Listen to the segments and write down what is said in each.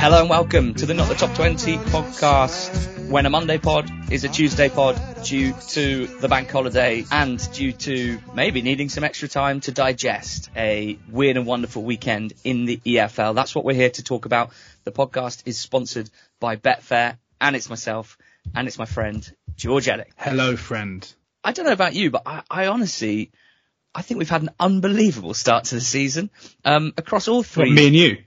Hello and welcome to the Not the Top 20 podcast. When a Monday pod is a Tuesday pod due to the bank holiday and due to maybe needing some extra time to digest a weird and wonderful weekend in the EFL. That's what we're here to talk about. The podcast is sponsored by Betfair and it's myself and it's my friend George Elek. Hello, friend. I don't know about you, but I, I honestly, I think we've had an unbelievable start to the season um, across all three. What, me and you?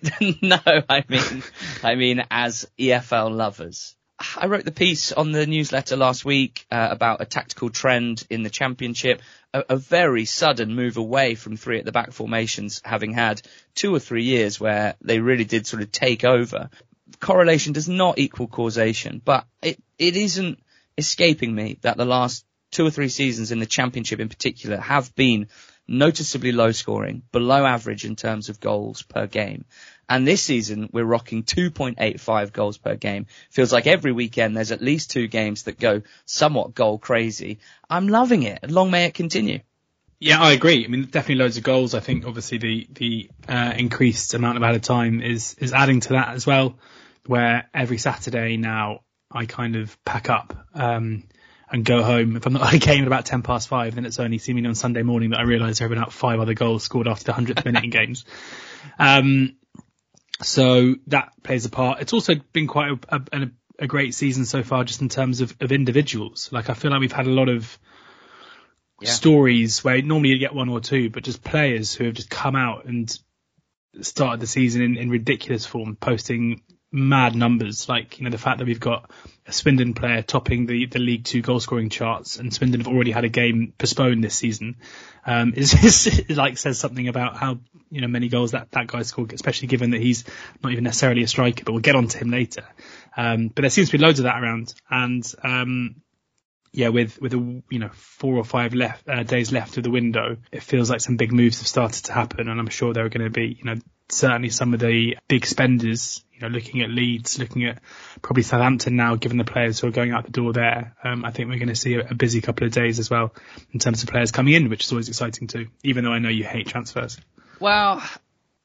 no, I mean, I mean as EFL lovers. I wrote the piece on the newsletter last week uh, about a tactical trend in the championship, a, a, very sudden move away from three at the back formations, having had two or three years where they really did sort of take over. Correlation does not equal causation, but it, it isn't escaping me that the last two or three seasons in the championship in particular have been noticeably low scoring, below average in terms of goals per game. And this season, we're rocking 2.85 goals per game. Feels like every weekend there's at least two games that go somewhat goal crazy. I'm loving it. Long may it continue. Yeah, I agree. I mean, definitely loads of goals. I think obviously the the uh, increased amount of added time is is adding to that as well. Where every Saturday now I kind of pack up. Um, and go home. If I'm not at a game at about 10 past five, then it's only seemingly on Sunday morning that I realise there have been about five other goals scored after the 100th minute in games. Um, so that plays a part. It's also been quite a, a, a, great season so far, just in terms of, of individuals. Like I feel like we've had a lot of yeah. stories where normally you get one or two, but just players who have just come out and started the season in, in ridiculous form, posting mad numbers. Like, you know, the fact that we've got a Swindon player topping the, the League Two goal scoring charts and Swindon have already had a game postponed this season, um, is, is like says something about how, you know, many goals that, that guy scored, especially given that he's not even necessarily a striker, but we'll get onto him later. Um, but there seems to be loads of that around and, um, yeah, with with a you know four or five left uh, days left of the window, it feels like some big moves have started to happen, and I'm sure there are going to be you know certainly some of the big spenders know, looking at Leeds, looking at probably Southampton now, given the players who are going out the door there, um, I think we're going to see a, a, busy couple of days as well in terms of players coming in, which is always exciting too, even though I know you hate transfers. Well,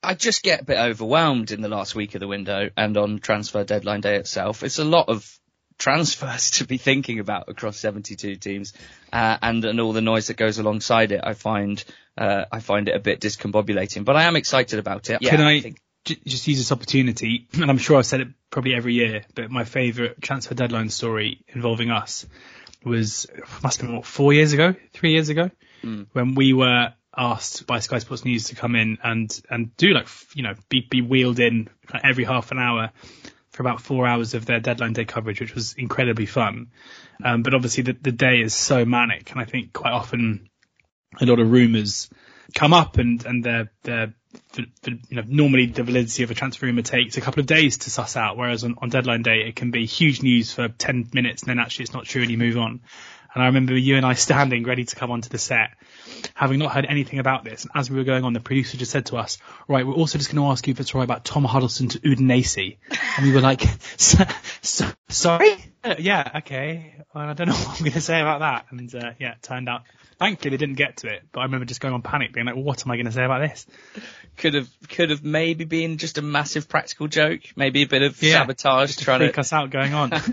I just get a bit overwhelmed in the last week of the window and on transfer deadline day itself. It's a lot of transfers to be thinking about across 72 teams, uh, and and all the noise that goes alongside it. I find uh, I find it a bit discombobulating, but I am excited about it. Yeah, Can I, I think just use this opportunity, and I'm sure I've said it probably every year, but my favourite transfer deadline story involving us was must have been what four years ago, three years ago, mm. when we were asked by Sky Sports News to come in and and do like you know be be wheeled in every half an hour for about four hours of their deadline day coverage, which was incredibly fun. Um, but obviously the, the day is so manic, and I think quite often a lot of rumours come up and and they're they're for, for, you know, normally the validity of a transfer rumor takes a couple of days to suss out, whereas on, on deadline day it can be huge news for 10 minutes and then actually it's not true and you move on. And I remember you and I standing ready to come onto the set, having not heard anything about this. And as we were going on, the producer just said to us, right, we're also just going to ask you if it's right about Tom Huddlestone to Udinese. And we were like, so, so, sorry? uh, yeah, okay. Well, I don't know what I'm going to say about that. And uh, yeah, it turned out. Thankfully, they didn't get to it. But I remember just going on panic, being like, well, "What am I going to say about this?" Could have could have maybe been just a massive practical joke, maybe a bit of Yeah, sabotage Just to trying freak to. us out going on. I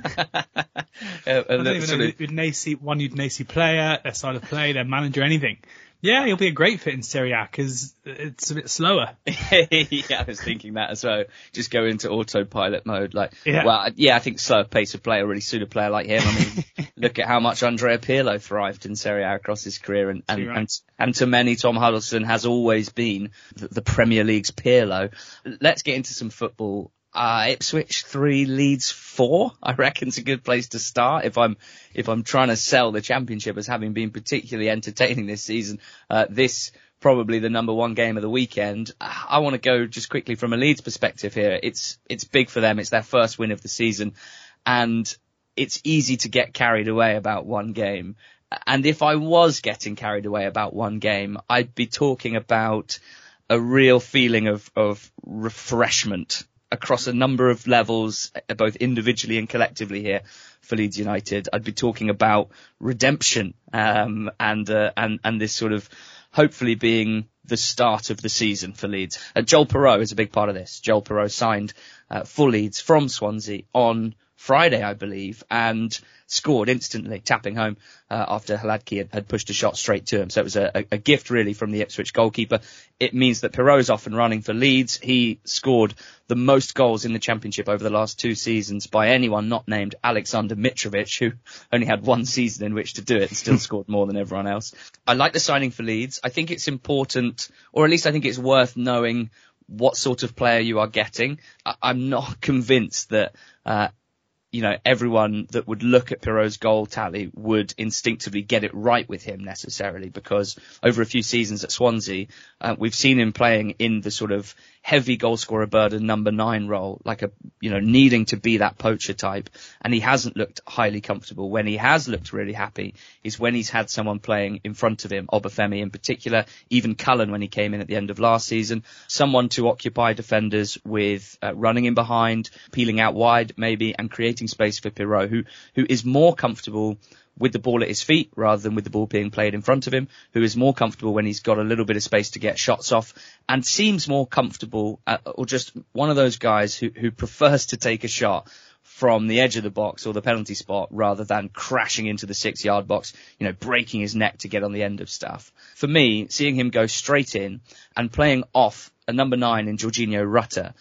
a- a don't little even know of- Udinese, one Udinese player, their side of play, their manager, anything. Yeah, he'll be a great fit in Serie A because it's a bit slower. yeah, I was thinking that as well. Just go into autopilot mode. Like, Yeah. well, yeah, I think slower pace of play will really suit a player like him. I mean, look at how much Andrea Pirlo thrived in Serie A across his career, and and, right. and, and to many, Tom Huddlestone has always been the, the Premier League's Pirlo. Let's get into some football. Uh, Ipswich three, Leeds four. I reckon it's a good place to start if I'm if I'm trying to sell the championship as having been particularly entertaining this season. Uh, this probably the number one game of the weekend. I want to go just quickly from a Leeds perspective here. It's it's big for them. It's their first win of the season, and it's easy to get carried away about one game. And if I was getting carried away about one game, I'd be talking about a real feeling of, of refreshment across a number of levels, uh, both individually and collectively here for Leeds United. I'd be talking about redemption, um, and, uh, and, and this sort of hopefully being the start of the season for Leeds. Uh, Joel Piroe is a big part of this. Joel Piroe signed, uh, for Leeds from Swansea on Friday, I believe, and scored instantly, tapping home uh, after Hladky had, had pushed a shot straight to him. So it was a, a, gift really from the Ipswich goalkeeper. It means that Piroe's off and running for Leeds. He scored the most goals in the championship over the last two seasons by anyone not named Aleksandar Mitrovic, who only had one season in which to do it and still scored more than everyone else. I like the signing for Leeds. I think it's important, or at least I think it's worth knowing what sort of player you are getting. I, I'm not convinced that uh, you know, everyone that would look at Piroe's goal tally would instinctively get it right with him necessarily because over a few seasons at Swansea, uh, we've seen him playing in the sort of heavy goal scorer burden number nine role, like a, you know, needing to be that poacher type. And he hasn't looked highly comfortable. When he has looked really happy is when he's had someone playing in front of him, Obafemi in particular, even Cullen when he came in at the end of last season, someone to occupy defenders with uh, running in behind, peeling out wide maybe, and creating space for Piroe, who, who is more comfortable with the ball at his feet rather than with the ball being played in front of him, who is more comfortable when he's got a little bit of space to get shots off and seems more comfortable uh, or just one of those guys who, who prefers to take a shot from the edge of the box or the penalty spot rather than crashing into the six yard box, you know, breaking his neck to get on the end of stuff. For me, seeing him go straight in and playing off a number nine in Georginio Rutter,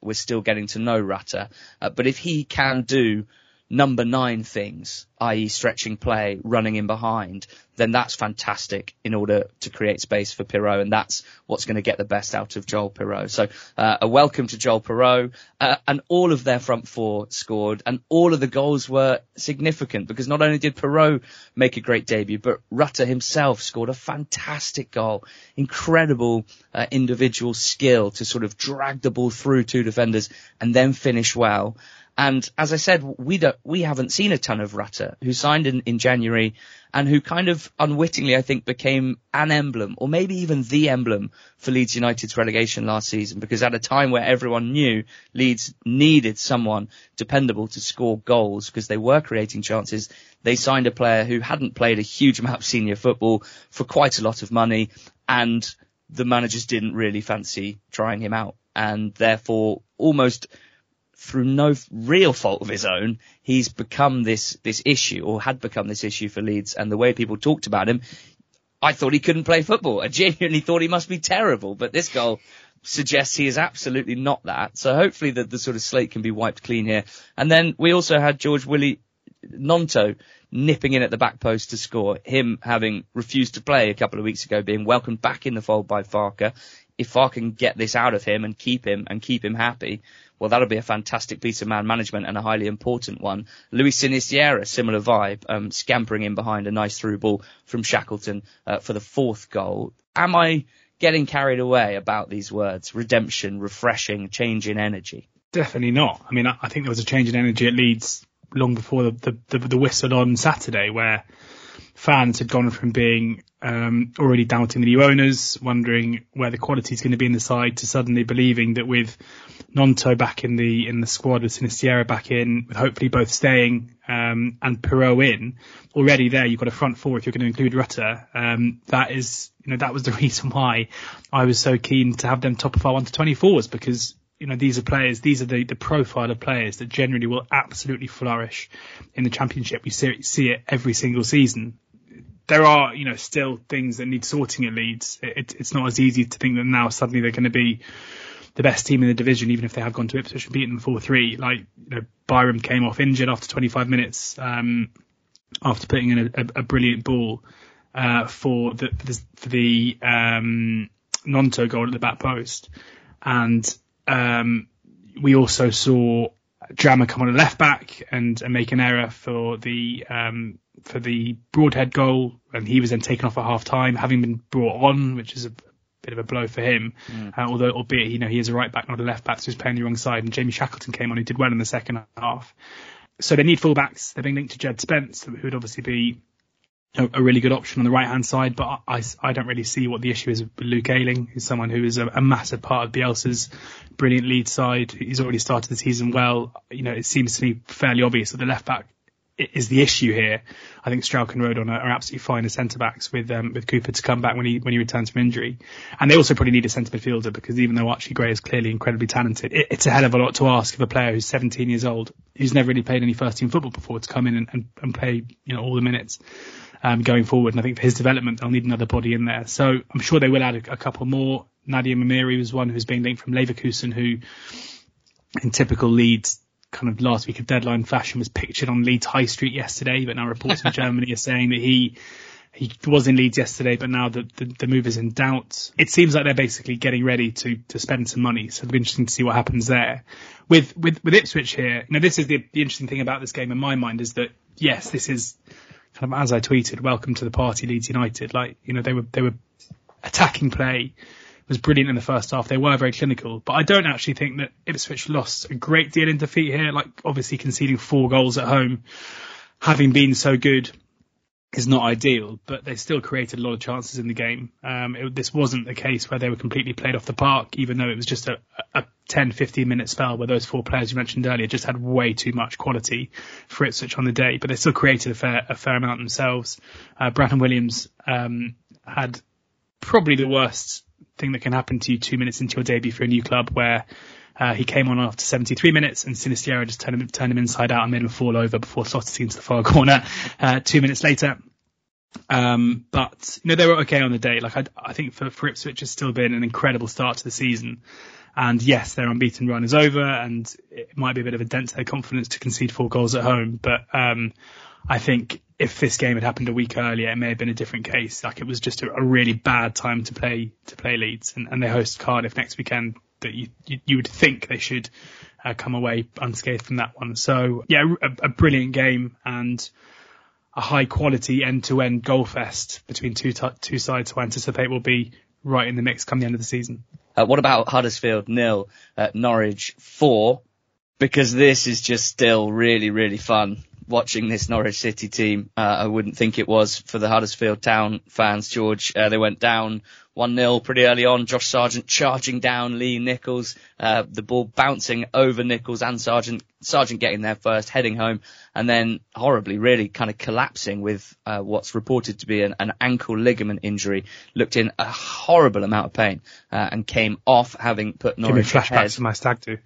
we're still getting to know Rutter, uh, but if he can do number nine things, i.e. stretching play, running in behind, then that's fantastic in order to create space for Piroe, and that's what's going to get the best out of Joel Piroe. So uh, a welcome to Joel Piroe, uh, and all of their front four scored, and all of the goals were significant because not only did Piroe make a great debut, but Rutter himself scored a fantastic goal, incredible uh, individual skill to sort of drag the ball through two defenders and then finish well. And as I said, we don't, we haven't seen a ton of Rutter, who signed in, in January and who kind of unwittingly, I think, became an emblem or maybe even the emblem for Leeds United's relegation last season because at a time where everyone knew Leeds needed someone dependable to score goals because they were creating chances, they signed a player who hadn't played a huge amount of senior football for quite a lot of money and the managers didn't really fancy trying him out. And therefore almost through no real fault of his own, he's become this, this issue or had become this issue for Leeds. And the way people talked about him, I thought he couldn't play football. I genuinely thought he must be terrible, but this goal suggests he is absolutely not that. So hopefully the, the sort of slate can be wiped clean here. And then we also had George Willy Gnonto nipping in at the back post to score, him having refused to play a couple of weeks ago, being welcomed back in the fold by Farke. If Farke can get this out of him and keep him and keep him happy, well, that'll be a fantastic piece of man management and a highly important one. Luis Sinisterra, similar vibe, um, scampering in behind a nice through ball from Shackleton uh, for the fourth goal. Am I getting carried away about these words? Redemption, refreshing, change in energy. Definitely not. I mean, I, I think there was a change in energy at Leeds long before the, the, the, the whistle on Saturday where fans had gone from being um, already doubting the new owners, wondering where the quality is going to be in the side, to suddenly believing that with Gnonto back in the in the squad, with Sinisterra back in, with hopefully both staying um, and Piroe in, already there you've got a front four if you're going to include Rutter. Um, that is, you know, that was the reason why I was so keen to have them top of our one to twenty fours because you know, these are players, these are the, the profile of players that generally will absolutely flourish in the championship. We see, see it every single season there are, you know, still things that need sorting at Leeds. It, it's not as easy to think that now suddenly they're going to be the best team in the division, even if they have gone to Ipswich and beaten them 4-3. Like, you know, Byram came off injured after 25 minutes, um, after putting in a, a, a brilliant ball, uh, for the, for the, um, Gnonto goal at the back post. And, um, we also saw Drameh come on a left back and, and make an error for the, um, for the Broadhead goal, and he was then taken off at half time, having been brought on, which is a bit of a blow for him. Mm. Uh, although, albeit, you know, he is a right back, not a left back, so he's playing the wrong side. And Jamie Shackleton came on, who did well in the second half. So they need fullbacks. They're being linked to Djed Spence, who would obviously be a, a really good option on the right hand side. But I, I don't really see what the issue is with Luke Ayling, who's someone who is a, a massive part of Bielsa's brilliant lead side. He's already started the season well. You know, it seems to me fairly obvious that the left back is the issue here. I think Struijk and Rodon are, absolutely fine as centre backs with um, with Cooper to come back when he when he returns from injury, and they also probably need a centre midfielder because even though Archie Gray is clearly incredibly talented, it, it's a hell of a lot to ask of a player who's 17 years old who's never really played any first team football before to come in and, and, and play you know all the minutes. Um, going forward, and I think for his development, they'll need another body in there. So I'm sure they will add a, a couple more. Nadiem Amiri was one who's being linked from Leverkusen, who, in typical Leeds kind of last week of deadline fashion was pictured on Leeds High Street yesterday, but now reports from Germany are saying that he he was in Leeds yesterday, but now the, the, the, move is in doubt. It seems like they're basically getting ready to to spend some money, so it'll be interesting to see what happens there. With with with Ipswich here, now this is the, the interesting thing about this game in my mind is that yes, this is kind of as I tweeted, welcome to the party, Leeds United. Like you know they were they were attacking play was brilliant in the first half. They were very clinical, but I don't actually think that Ipswich lost a great deal in defeat here. Like obviously conceding four goals at home, having been so good is not ideal, but they still created a lot of chances in the game. Um, it, this wasn't a case where they were completely played off the park, even though it was just a, a 10, 15 minute spell where those four players you mentioned earlier just had way too much quality for Ipswich on the day, but they still created a fair, a fair amount themselves. Uh, Brandon Williams, um, had probably the worst thing that can happen to you two minutes into your debut for a new club where uh, he came on after 73 minutes and Sinisterra just turned him, turned him inside out and made him fall over before slotting into the far corner uh, two minutes later. Um, but you know they were okay on the day. Like I, I think for, for Ipswich, it's still been an incredible start to the season. And yes, their unbeaten run is over, and it might be a bit of a dent to their confidence to concede four goals at home. But um, I think if this game had happened a week earlier, it may have been a different case. Like it was just a, a really bad time to play to play Leeds, and, and they host Cardiff next weekend. That you you, you would think they should uh, come away unscathed from that one. So yeah, a, a brilliant game and a high quality end to end goal fest between two t- two sides who I anticipate will be right in the mix come the end of the season. Uh, what about Huddersfield nil, at Norwich four? Because this is just still really really fun watching this Norwich City team. Uh, I wouldn't think it was for the Huddersfield Town fans, George. Uh, they went down 1-0 pretty early on. Josh Sargent charging down Lee Nicholls, uh, the ball bouncing over Nicholls and Sargent, Sargent getting there first, heading home, and then horribly, really kind of collapsing with uh, what's reported to be an, an, ankle ligament injury. Looked in a horrible amount of pain uh, and came off having put Norwich Give me flashbacks ahead. to my stag do.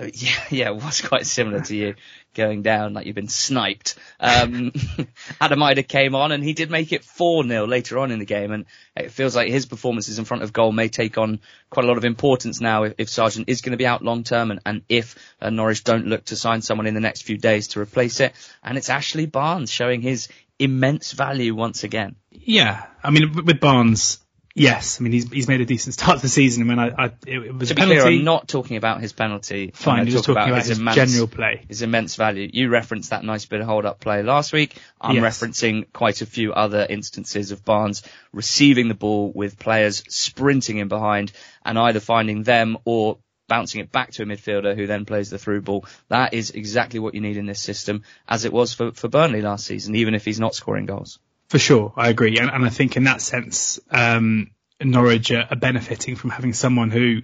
Yeah, yeah, it was quite similar to you going down like you've been sniped. Um, Adam Idah came on and he did make it 4-0 later on in the game and it feels like his performances in front of goal may take on quite a lot of importance now if, if Sargent is going to be out long term and, and if uh, Norwich don't look to sign someone in the next few days to replace it. And it's Ashley Barnes showing his immense value once again. Yeah, I mean with Barnes, Yes, I mean he's he's made a decent start to the season. I mean, I, I it, it was to be penalty. clear, I'm not talking about his penalty. Fine, you're just talking about, about his, immense, general play, his immense value. You referenced that nice bit of hold up play last week. I'm yes. referencing quite a few other instances of Barnes receiving the ball with players sprinting in behind and either finding them or bouncing it back to a midfielder who then plays the through ball. That is exactly what you need in this system, as it was for, for Burnley last season, even if he's not scoring goals. For sure, I agree, and, and I think in that sense, um, Norwich are, are, benefiting from having someone who,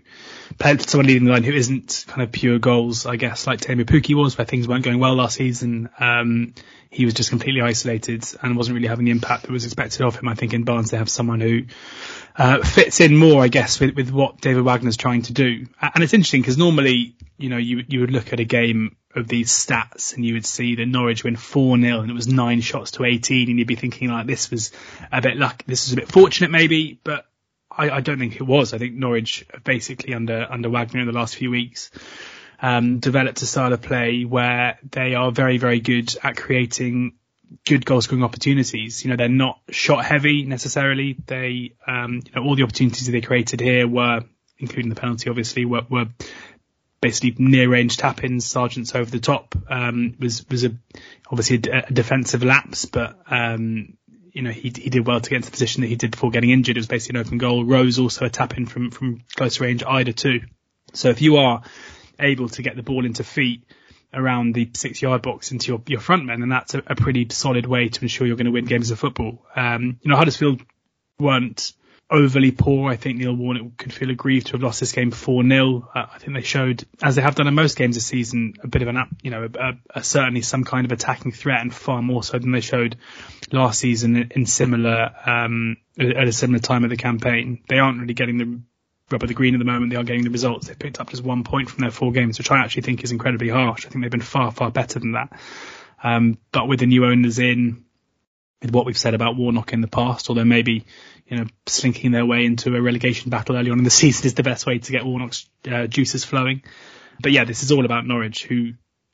someone leading the line who isn't kind of pure goals, I guess, like Teemu Pukki was, where things weren't going well last season. Um, he was just completely isolated and wasn't really having the impact that was expected of him. I think in Barnes they have someone who uh, fits in more, I guess, with, with what David Wagner's trying to do. And it's interesting because normally, you know, you you would look at a game of these stats and you would see that Norwich win 4-0 and it was nine shots to 18 and you'd be thinking like this was a bit luck, this was a bit fortunate maybe, but I, I don't think it was. I think Norwich basically under, under Wagner in the last few weeks, um, developed a style of play where they are very, very good at creating good goal scoring opportunities. You know, they're not shot heavy necessarily. They, um, you know, all the opportunities that they created here were, including the penalty, obviously, were, were basically near range tap ins, Sargent's over the top. Um, was, was a, obviously a, a defensive lapse, but, um, you know, he, he did well to get into the position that he did before getting injured. It was basically an open goal. Rose also a tap in from, from close range, either too. So if you are able to get the ball into feet, around the six yard box into your, your front men, and that's a, a pretty solid way to ensure you're going to win games of football. Um, you know, Huddersfield weren't overly poor. I think Neil Warnock could feel aggrieved to have lost this game 4-0. Uh, I think they showed, as they have done in most games this season, a bit of an, you know, a, a, certainly some kind of attacking threat and far more so than they showed last season in similar, um, at a similar time of the campaign. They aren't really getting the rubber the green at the moment. They are getting the results. They've picked up just one point from their four games, which I actually think is incredibly harsh. I think they've been far, far better than that. Um, but with the new owners in, with what we've said about Warnock in the past, although maybe, you know, slinking their way into a relegation battle early on in the season is the best way to get Warnock's uh, juices flowing. But yeah, this is all about Norwich, who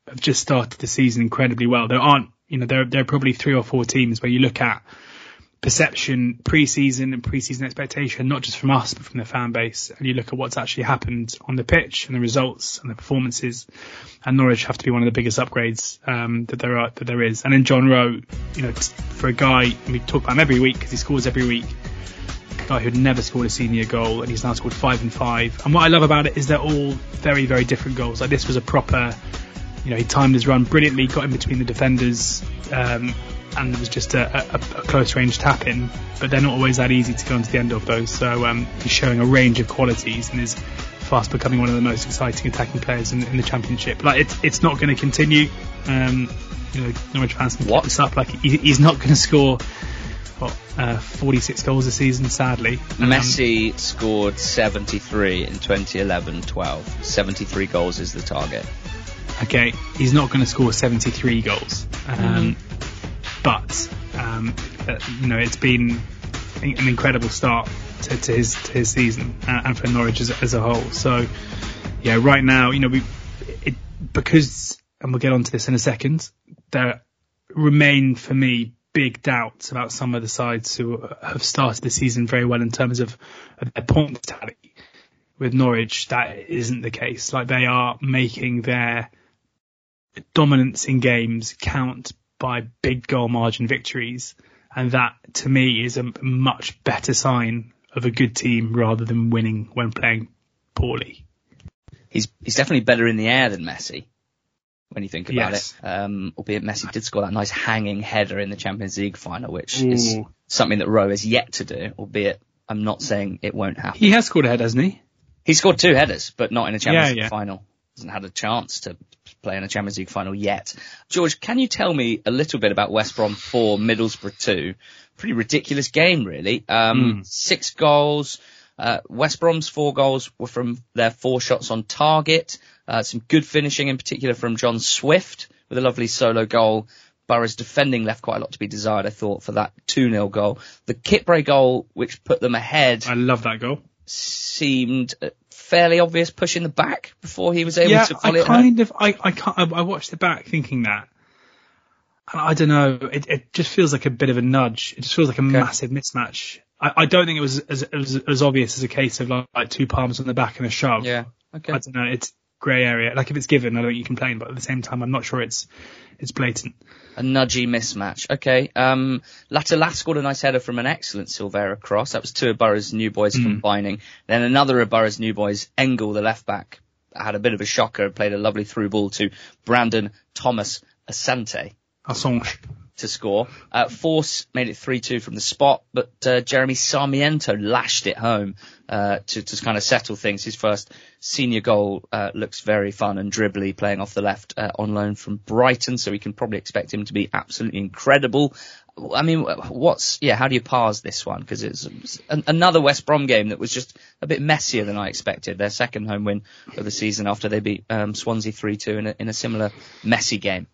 have just started the season incredibly well. There aren't, you know, there, there are probably three or four teams where you look at perception pre-season and pre-season expectation, not just from us, but from the fan base. And you look at what's actually happened on the pitch and the results and the performances. And Norwich have to be one of the biggest upgrades um, that there are that there is. And then John Rowe, you know, for a guy we talk about him every week because he scores every week. A guy who'd never scored a senior goal and he's now scored five and five. And what I love about it is they're all very very different goals. Like this was a proper you know, he timed his run brilliantly, got in between the defenders, um, and it was just a, a, a, close range tap in, but they're not always that easy to go onto the end of those. So um, he's showing a range of qualities and is fast becoming one of the most exciting attacking players in, in the championship. Like it's it's not going to continue. Um, you know, Norwich fans can keep this up. Like he, he's not going to score. What, uh, 46 goals a season, sadly. Um, Messi scored 73 in 2011-12. 73 goals is the target. Okay, he's not going to score 73 goals. Um, mm but um, uh, you know it's been an incredible start to, to his to his season uh, and for Norwich as, as, a whole. So yeah, right now you know we it, because and we'll get onto this in a second. There remain for me big doubts about some of the sides who have started the season very well in terms of, of their point tally. With Norwich, that isn't the case. Like they are making their dominance in games count by big goal margin victories. And that to me is a much better sign of a good team rather than winning when playing poorly. He's, he's definitely better in the air than Messi when you think about yes. it. Um, albeit Messi did score that nice hanging header in the Champions League final, which Ooh. is something that Rowe has yet to do, albeit I'm not saying it won't happen. He has scored a header, hasn't he? He scored two headers, but not in a Champions yeah, League yeah. final. Hasn't had a chance to play in a Champions League final yet. George, can you tell me a little bit about West Brom 4, Middlesbrough 2? Pretty ridiculous game, really. Um, mm. Six goals. Uh, West Brom's four goals were from their four shots on target. Uh, some good finishing, in particular from John Swift with a lovely solo goal. Boro's defending left quite a lot to be desired, I thought, for that 2-0 goal. The Kipre goal, which put them ahead. I love that goal. Seemed uh, fairly obvious push in the back before he was able yeah, to volley I kind of, I, I, can't, I, I watched the back thinking that. And I don't know, it, it just feels like a bit of a nudge. It just feels like a okay. massive mismatch. I, I don't think it was as, as, as obvious as a case of like, like, two palms on the back and a shove. Yeah. Okay. I don't know. It's grey area. Like if it's given, I don't think you complain, but at the same time, I'm not sure it's, it's blatant a nudgy mismatch. Okay. Um, Latte Lath scored a nice header from an excellent Silvera cross. That was two of Boro's new boys mm. combining. Then another of Boro's new boys, Engel, the left back, had a bit of a shocker, played a lovely through ball to Brandon Thomas Asante. Asante. to score. Uh, Forss made it 3-2 from the spot, but uh, Jeremy Sarmiento lashed it home uh, to, to kind of settle things. His first senior goal uh, looks very fun and dribbly, playing off the left uh, on loan from Brighton, so we can probably expect him to be absolutely incredible. I mean, what's yeah? How do you parse this one? Because it's an, another West Brom game that was just a bit messier than I expected. Their second home win of the season after they beat um, Swansea three two in a, in a similar messy game.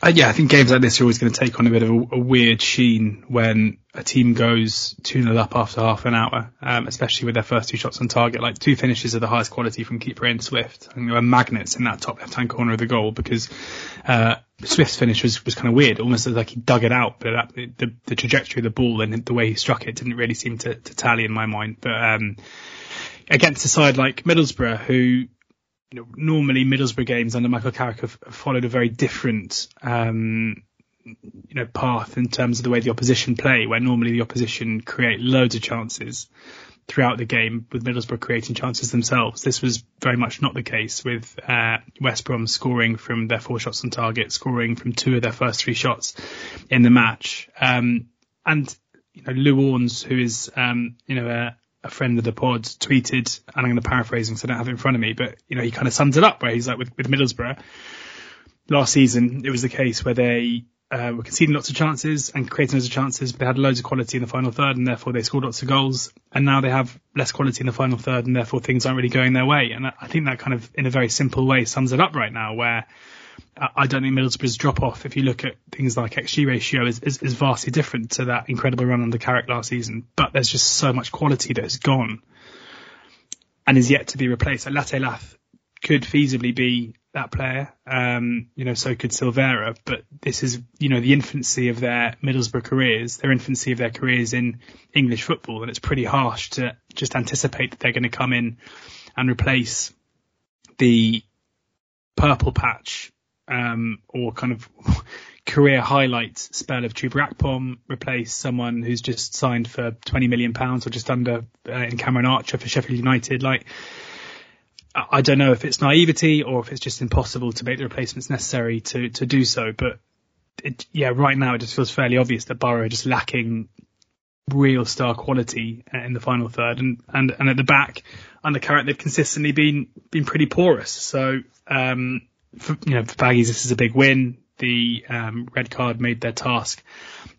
Uh, yeah, I think games like this are always going to take on a bit of a, a weird sheen when a team goes 2 0 up after half an hour, um, especially with their first two shots on target. Like two finishes of the highest quality from Kipre and Swift. I think there were magnets in that top left hand corner of the goal because uh, Swift's finish was, was kind of weird, almost like he dug it out, but that, the, the trajectory of the ball and the way he struck it didn't really seem to, to tally in my mind. But um, against a side like Middlesbrough, who you know, normally Middlesbrough games under Michael Carrick have, followed a very different, um, you know, path in terms of the way the opposition play, where normally the opposition create loads of chances throughout the game, with Middlesbrough creating chances themselves. This was very much not the case with uh, West Brom scoring from their four shots on target, scoring from two of their first three shots in the match. Um, and you know, Lou Orns, who is um, you know a, a friend of the pod tweeted, and I'm going to paraphrase him because I don't have it in front of me, but you know, he kind of sums it up where he's like with, with Middlesbrough last season, it was the case where they uh, were conceding lots of chances and creating lots of chances, but they had loads of quality in the final third and therefore they scored lots of goals. And now they have less quality in the final third and therefore things aren't really going their way. And I think that kind of, in a very simple way, sums it up right now where I don't think Middlesbrough's drop off, if you look at things like XG ratio, is, is, is, vastly different to that incredible run under Carrick last season. But there's just so much quality that has gone and is yet to be replaced. Like Latte Lath could feasibly be that player. Um, you know, so could Silvera, but this is, you know, the infancy of their Middlesbrough careers, their infancy of their careers in English football. And it's pretty harsh to just anticipate that they're going to come in and replace the purple patch um, or kind of career highlights spell of Chuba Akpom, replace someone who's just signed for 20 million pounds or just under uh, in Cameron Archer for Sheffield United. Like, I don't know if it's naivety or if it's just impossible to make the replacements necessary to, to do so. But it, yeah, right now it just feels fairly obvious that Boro are just lacking real star quality in the final third and, and, and at the back under Carrick they've consistently been, been pretty porous. So, um, for, you know, for Baggies, this is a big win. The um, red card made their task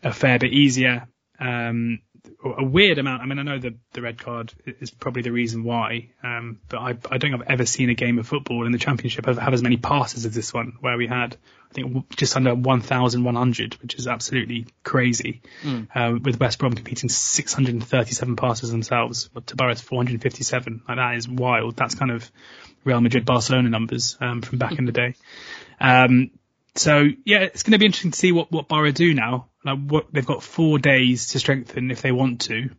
a fair bit easier. Um, a weird amount. I mean, I know the, the red card is probably the reason why, um, but I, I don't think I've ever seen a game of football in the championship have, have as many passes as this one, where we had, I think, just under 1,100, which is absolutely crazy. Mm. Uh, with West Brom competing 637 passes themselves, to Boro's 457. Like that is wild. That's kind of Real Madrid Barcelona numbers um, from back in the day. Um, so yeah, it's going to be interesting to see what what Boro do now. Like what they've got four days to strengthen if they want to.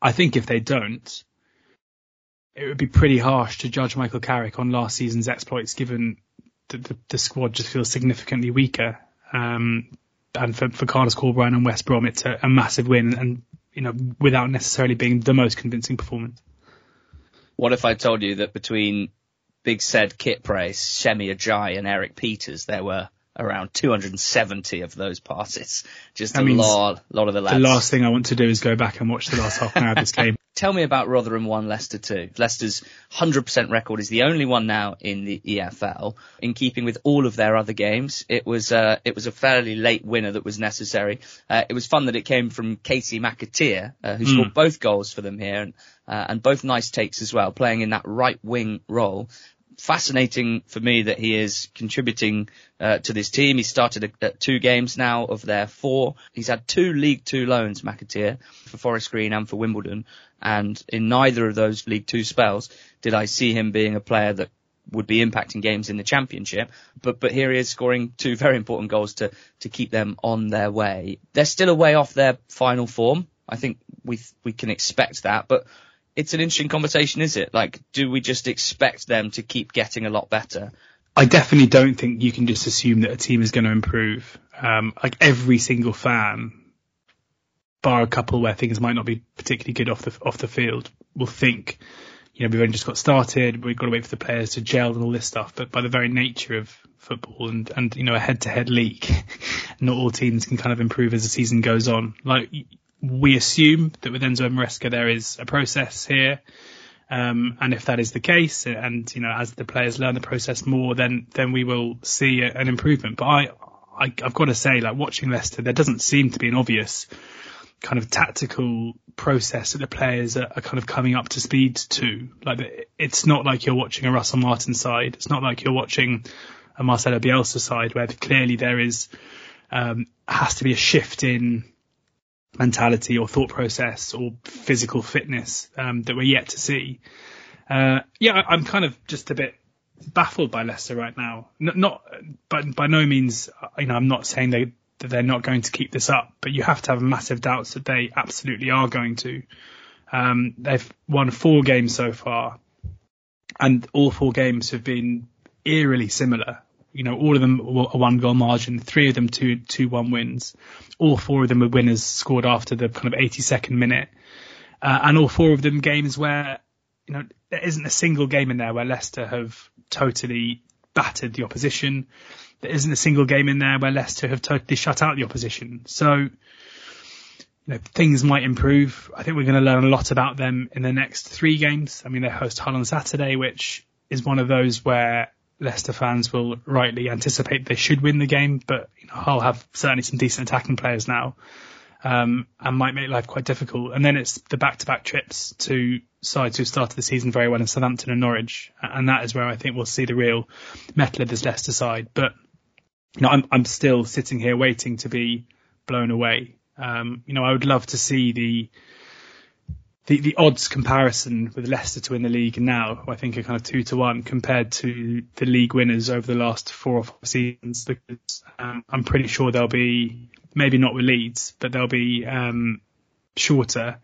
I think if they don't, it would be pretty harsh to judge Michael Carrick on last season's exploits, given that the, the squad just feels significantly weaker. Um, and for, for Carlos Corberán and West Brom, it's a, a massive win, and you know, without necessarily being the most convincing performance. What if I told you that between Big Said Kit Price, Semi Ajayi and Erik Pieters, there were around 270 of those passes. Just that a lot, lot of the lads. The last thing I want to do is go back and watch the last half an hour of this game. Tell me about Rotherham 1, Leicester 2. Leicester's 100% record is the only one now in the EFL. In keeping with all of their other games, it was, uh, it was a fairly late winner that was necessary. Uh, it was fun that it came from Kasey McAteer, uh, who mm. scored both goals for them here. And uh, and both nice takes as well, playing in that right wing role. Fascinating for me that he is contributing uh, to this team. He started at two games now of their four. He's had two League Two loans, McAteer, for Forest Green and for Wimbledon. And in neither of those League Two spells did I see him being a player that would be impacting games in the championship. But but here he is scoring two very important goals to to keep them on their way. They're still a way off their final form. I think we we can expect that, but it's an interesting conversation, is it? Like, do we just expect them to keep getting a lot better? I definitely don't think you can just assume that a team is going to improve. Um, like every single fan, bar a couple where things might not be particularly good off the off the field, will think, you know, we've only just got started. We've got to wait for the players to gel and all this stuff. But by the very nature of football and, and, you know, a head to head league, not all teams can kind of improve as the season goes on. Like we assume that with Enzo Maresca, there is a process here. Um, and if that is the case, and you know, as the players learn the process more, then then we will see an improvement. But I, I, I've got to say, like watching Leicester, there doesn't seem to be an obvious kind of tactical process that the players are, are, kind of coming up to speed to. Like it's not like you're watching a Russell Martin side. It's not like you're watching a Marcelo Bielsa side where clearly there is um, has to be a shift in mentality or thought process or physical fitness um, that we're yet to see. Uh, yeah, I'm kind of just a bit baffled by Leicester right now. Not, not, but by no means, you know, I'm not saying they that they're not going to keep this up, but you have to have massive doubts that they absolutely are going to. Um, they've won four games so far, and all four games have been eerily similar. You know, all of them were a one goal margin, three of them two two one wins. All four of them were winners scored after the kind of 82nd minute, uh, and all four of them games where you know there isn't a single game in there where Leicester have totally battered the opposition there isn't a single game in there where Leicester have totally shut out the opposition. So, you know, things might improve. I think we're going to learn a lot about them in the next three games. I mean, they host Hull on Saturday, which is one of those where Leicester fans will rightly anticipate they should win the game, but you know, Hull have certainly some decent attacking players now. Um, and might make life quite difficult. And then it's the back-to-back trips to sides who started the season very well in Southampton and Norwich, and that is where I think we'll see the real mettle of this Leicester side. But you know, I'm I'm still sitting here waiting to be blown away. Um, you know, I would love to see the the, the odds comparison with Leicester to win the league now, I think are kind of two to one compared to the league winners over the last four or five seasons. Because um, I'm pretty sure they'll be maybe not with Leeds, but they'll be um, shorter.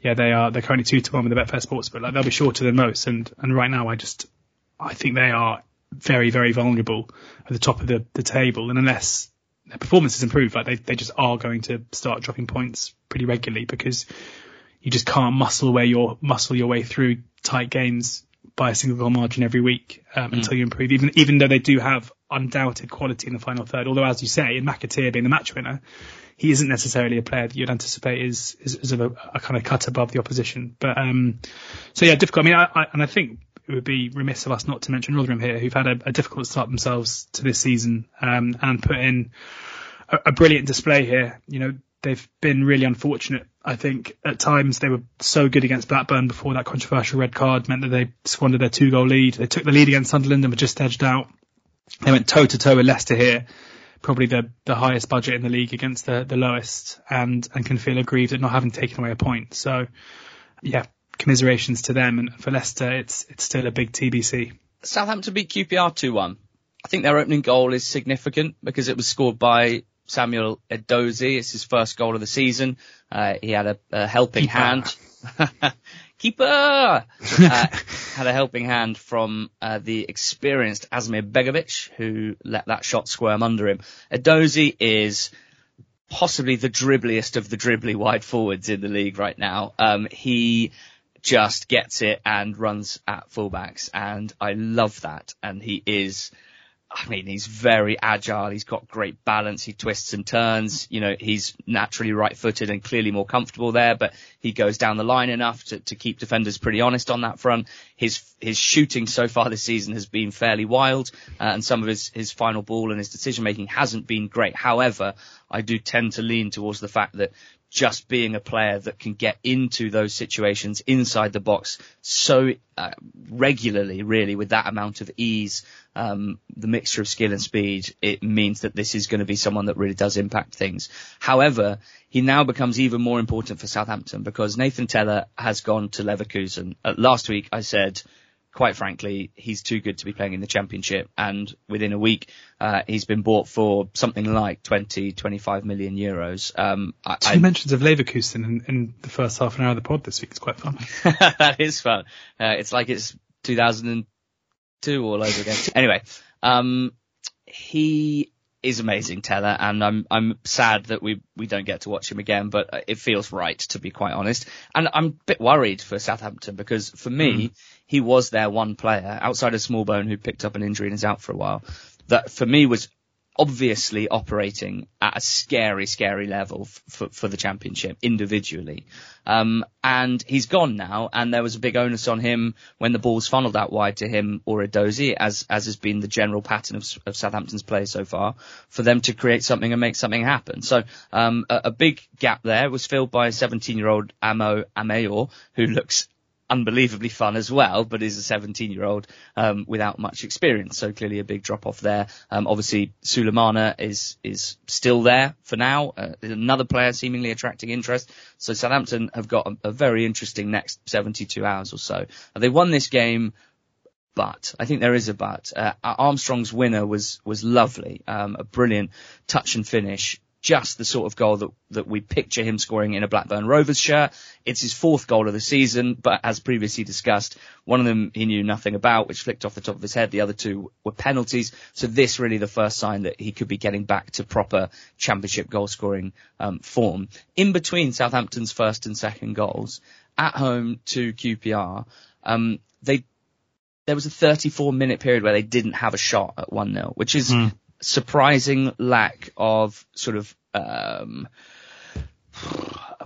Yeah, they are. They're currently two to one with the Betfair Sports, but like they'll be shorter than most. And and right now, I just I think they are very, very vulnerable at the top of the, the table. And unless their performance has improved, like they, they just are going to start dropping points pretty regularly because you just can't muscle way your muscle your way through tight games by a single goal margin every week um, mm. until you improve. Even even though they do have undoubted quality in the final third, although as you say, in McAteer being the match winner, he isn't necessarily a player that you'd anticipate is is, is a, a, kind of cut above the opposition. But um, so yeah, difficult. I mean, I, I, and I think it would be remiss of us not to mention Rotherham here, who've had a, a difficult start themselves to this season um, and put in a, a, brilliant display here. You know, they've been really unfortunate. I think at times they were so good against Blackburn before that controversial red card meant that they squandered their two goal lead. They took the lead against Sunderland and were just edged out. They went toe to toe with Leicester here, probably the, the highest budget in the league against the, the lowest and, and can feel aggrieved at not having taken away a point. So yeah, commiserations to them. And for Leicester, it's it's still a big TBC. Southampton beat QPR 2-1. I think their opening goal is significant because it was scored by Samuel Edozie. It's his first goal of the season. Uh, he had a, a helping Keeper. hand. Keeper! Uh, had a helping hand from uh, the experienced Asmir Begovic, who let that shot squirm under him. Edozie is possibly the dribbliest of the dribbly wide forwards in the league right now. Um, he just gets it and runs at fullbacks. And I love that. And he is, I mean, he's very agile. He's got great balance. He twists and turns. You know, he's naturally right footed and clearly more comfortable there, but he goes down the line enough to, to keep defenders pretty honest on that front. His, his shooting so far this season has been fairly wild, uh, and some of his, his final ball and his decision making hasn't been great. However, I do tend to lean towards the fact that just being a player that can get into those situations inside the box so uh, regularly, really, with that amount of ease, um, the mixture of skill and speed, it means that this is going to be someone that really does impact things. However, he now becomes even more important for Southampton because Nathan Tella has gone to Leverkusen. Uh, last week I said quite frankly, he's too good to be playing in the championship. And within a week, uh, he's been bought for something like 20, 25 million euros. Um, I, Two I, mentions of Leverkusen in, in, the first half an hour of the pod this week. It's quite fun. that is fun. Uh, it's like it's 2002 all over again. anyway, um, he is amazing, Tella, and I'm I'm sad that we we don't get to watch him again, but it feels right to be quite honest. And I'm a bit worried for Southampton because for me, mm. He was their one player outside of Smallbone who picked up an injury and is out for a while. That for me was obviously operating at a scary, scary level for, for the championship individually. Um, and he's gone now, and there was a big onus on him when the ball's funneled out wide to him or Edozie, as, as has been the general pattern of, of Southampton's play so far, for them to create something and make something happen. So, um, a, a big gap there was filled by a 17 year old Amo Ameyaw, who looks unbelievably fun as well, but is a 17 year old um, without much experience. So clearly a big drop off there. Um, obviously Sulemana is is still there for now. Uh, another player seemingly attracting interest. So Southampton have got a, a very interesting next 72 hours or so. they won this game but I think there is a but. Uh, Armstrong's winner was was lovely, um, a brilliant touch and finish just the sort of goal that, that we picture him scoring in a Blackburn Rovers shirt. It's his fourth goal of the season, but as previously discussed, one of them he knew nothing about, which flicked off the top of his head. The other two were penalties. So this really the first sign that he could be getting back to proper championship goal scoring um, form. In between Southampton's first and second goals, at home to QPR, um, they there was a 34 minute period where they didn't have a shot at 1-0, which is mm surprising lack of sort of um,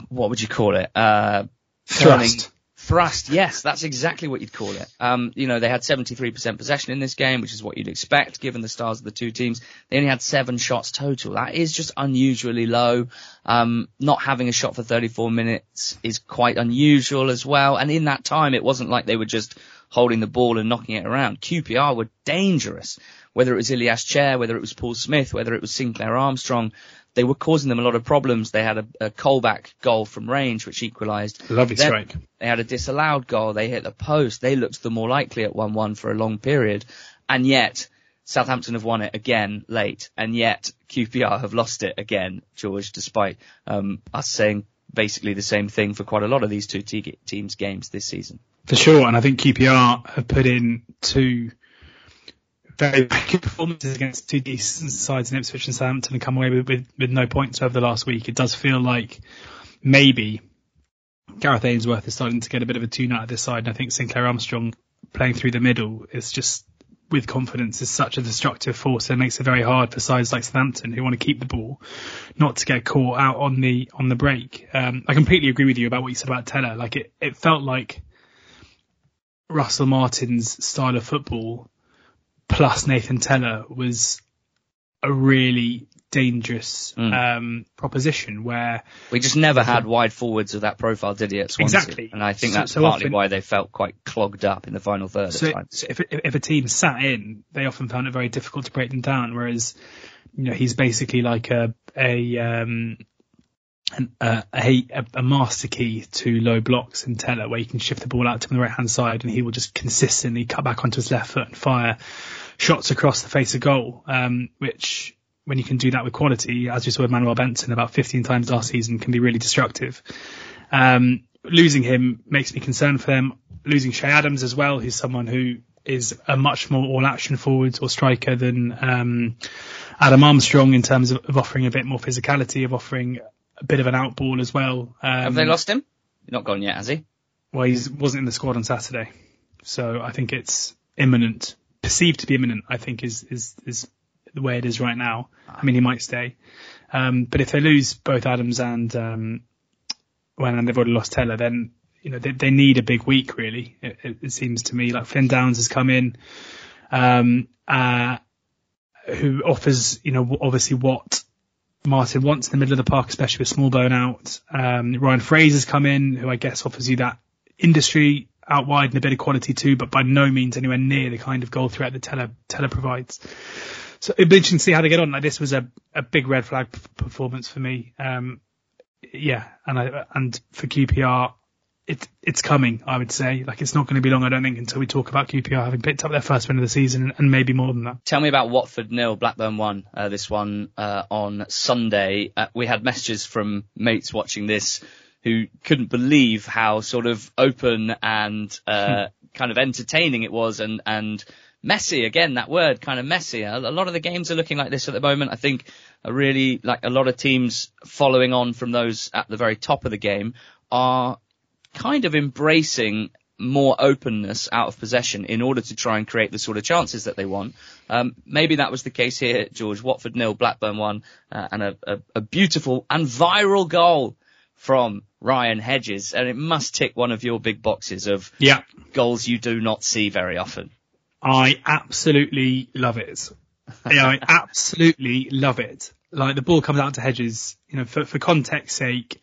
what would you call it? Uh, thrust. Thrust, yes, that's exactly what you'd call it. Um, you know, they had 73% possession in this game, which is what you'd expect given the stars of the two teams. They only had seven shots total. That is just unusually low. Um, not having a shot for 34 minutes is quite unusual as well. And in that time, it wasn't like they were just holding the ball and knocking it around. QPR were dangerous whether it was Ilias Chair, whether it was Paul Smyth, whether it was Sinclair Armstrong, they were causing them a lot of problems. They had a, a Colback goal from range, which equalised. Lovely then strike. They had a disallowed goal. They hit the post. They looked the more likely at 1-1 for a long period. And yet, Southampton have won it again late. And yet, QPR have lost it again, George, despite um, us saying basically the same thing for quite a lot of these two te- teams' games this season. For sure. And I think QPR have put in two very, good performances against two decent sides in Ipswich and Southampton and come away with, with, with no points over the last week. It does feel like maybe Gareth Ainsworth is starting to get a bit of a tune out of this side. And I think Sinclair Armstrong playing through the middle is just with confidence is such a destructive force. It makes it very hard for sides like Southampton who want to keep the ball, not to get caught out on the on the break. Um, I completely agree with you about what you said about Tella. Like it, it felt like Russell Martin's style of football plus Nathan Tella was a really dangerous mm. um, proposition where we just never had wide forwards of that profile, did he? At Swansea? Exactly, and I think that's so, so partly often, why they felt quite clogged up in the final third. So, so if, if a team sat in, they often found it very difficult to break them down. Whereas, you know, he's basically like a a um, an, uh, a, a master key to low blocks and Tella, where you can shift the ball out to the right hand side, and he will just consistently cut back onto his left foot and fire shots across the face of goal, um, which when you can do that with quality, as we saw with Manuel Benson about 15 times last season, can be really destructive. Um, losing him makes me concerned for them. Losing Che Adams as well, who's someone who is a much more all-action forward or striker than um, Adam Armstrong in terms of, of, offering a bit more physicality, of offering a bit of an outball as well. Um, Have they lost him? Not gone yet, has he? Well, he wasn't in the squad on Saturday, so I think it's imminent perceived to be imminent, I think is, is, is the way it is right now. I mean, he might stay. Um, but if they lose both Adams and, um, when they've already lost Tella, then, you know, they, they need a big week really. It, it, it, seems to me like Flynn Downes has come in, um, uh, who offers, you know, obviously what Martin wants in the middle of the park, especially with Smallbone out. Um, Ryan Fraser's come in, who I guess offers you that industry out wide and a bit of quality too, but by no means anywhere near the kind of goal threat that Teller, Tella provides. So it'd be interesting to see how they get on. Like this was a, a big red flag performance for me. Um, yeah, and I, and for QPR, it, it's coming, I would say. Like it's not going to be long, I don't think, until we talk about QPR having picked up their first win of the season and maybe more than that. Tell me about Watford nil, Blackburn one. Uh, this one uh, on Sunday. Uh, we had messages from mates watching this who couldn't believe how sort of open and uh, kind of entertaining it was, and and messy again. That word kind of messy. A, lot of the games are looking like this at the moment. I think really like a lot of teams following on from those at the very top of the game are kind of embracing more openness out of possession in order to try and create the sort of chances that they want. Um, maybe that was the case here, George. Watford nil, Blackburn one, uh, and a, a, a, beautiful and viral goal from Ryan Hedges, and it must tick one of your big boxes of yeah. goals you do not see very often. I absolutely love it. yeah, I absolutely love it. Like the ball comes out to Hedges, you know, for, for context sake,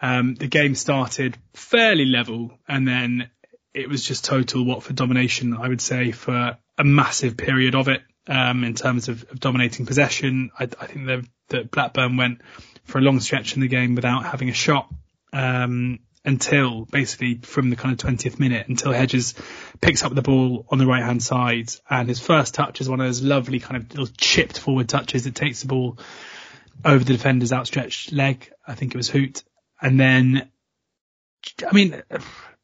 um, the game started fairly level and then it was just total Watford domination, I would say, for a massive period of it. Um, in terms of, of dominating possession, I, I think that Blackburn went for a long stretch in the game without having a shot. Um, until basically from the kind of 20th minute until Hedges picks up the ball on the right hand side and his first touch is one of those lovely kind of little chipped forward touches that takes the ball over the defender's outstretched leg. I think it was Hoedt and then, I mean,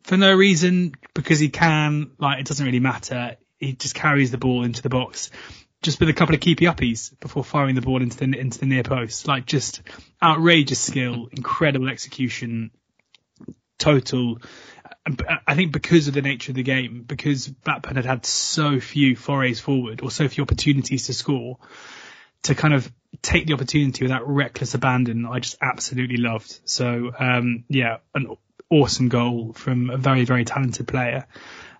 for no reason, because he can, like, it doesn't really matter. He just carries the ball into the box, just with a couple of keepy uppies before firing the ball into the, into the near post. Like, just outrageous skill, incredible execution, total. I think because of the nature of the game, because Blackburn had had so few forays forward or so few opportunities to score, to kind of take the opportunity with that reckless abandon, I just absolutely loved. So um, yeah, an awesome goal from a very very talented player.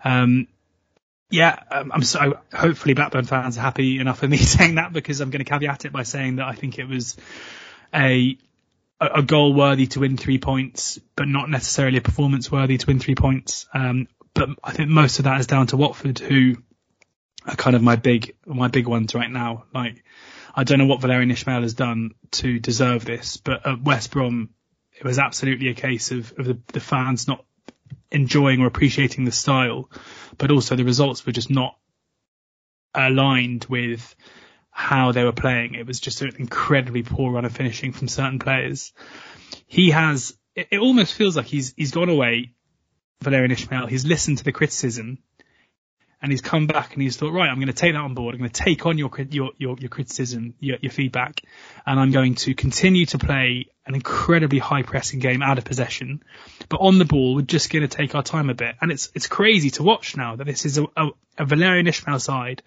Um, yeah, um, I'm so hopefully Blackburn fans are happy enough with me saying that because I'm going to caveat it by saying that I think it was a a goal worthy to win three points, but not necessarily a performance worthy to win three points. Um, but I think most of that is down to Watford, who are kind of my big my big ones right now. Like I don't know what Valérien Ismaël has done to deserve this, but at West Brom, it was absolutely a case of, of the, the fans not enjoying or appreciating the style, but also the results were just not aligned with how they were playing. It was just an incredibly poor run of finishing from certain players. He has, it, it almost feels like he's, he's gone away, Valérien Ismaël. He's listened to the criticism and he's come back and he's thought, right, I'm going to take that on board. I'm going to take on your your your, your criticism, your, your, feedback, and I'm going to continue to play an incredibly high pressing game out of possession, but on the ball, we're just going to take our time a bit. And it's it's crazy to watch now that this is a, a, a Valérien Ismaël side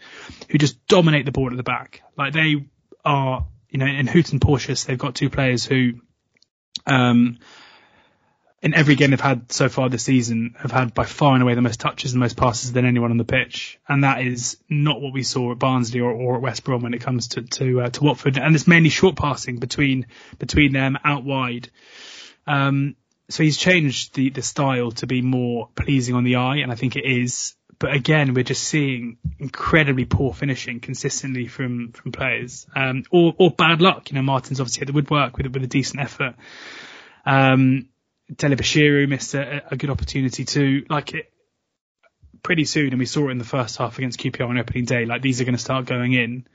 who just dominate the ball at the back. Like they are, you know, in Hoedt and Porteous, they've got two players who. Um, in every game they've had so far this season have had by far and away the most touches and most passes than anyone on the pitch, and that is not what we saw at Barnsley or, or at West Brom when it comes to to, uh, to Watford, and it's mainly short passing between between them out wide. Um, so he's changed the the style to be more pleasing on the eye, and I think it is. But again, we're just seeing incredibly poor finishing consistently from from players, um, or or bad luck. You know, Martin's obviously hit the woodwork with with a decent effort. Um, Dele-Bashiru missed a, a, good opportunity too. Like it, pretty soon, and we saw it in the first half against QPR on opening day. Like these are going to start going in.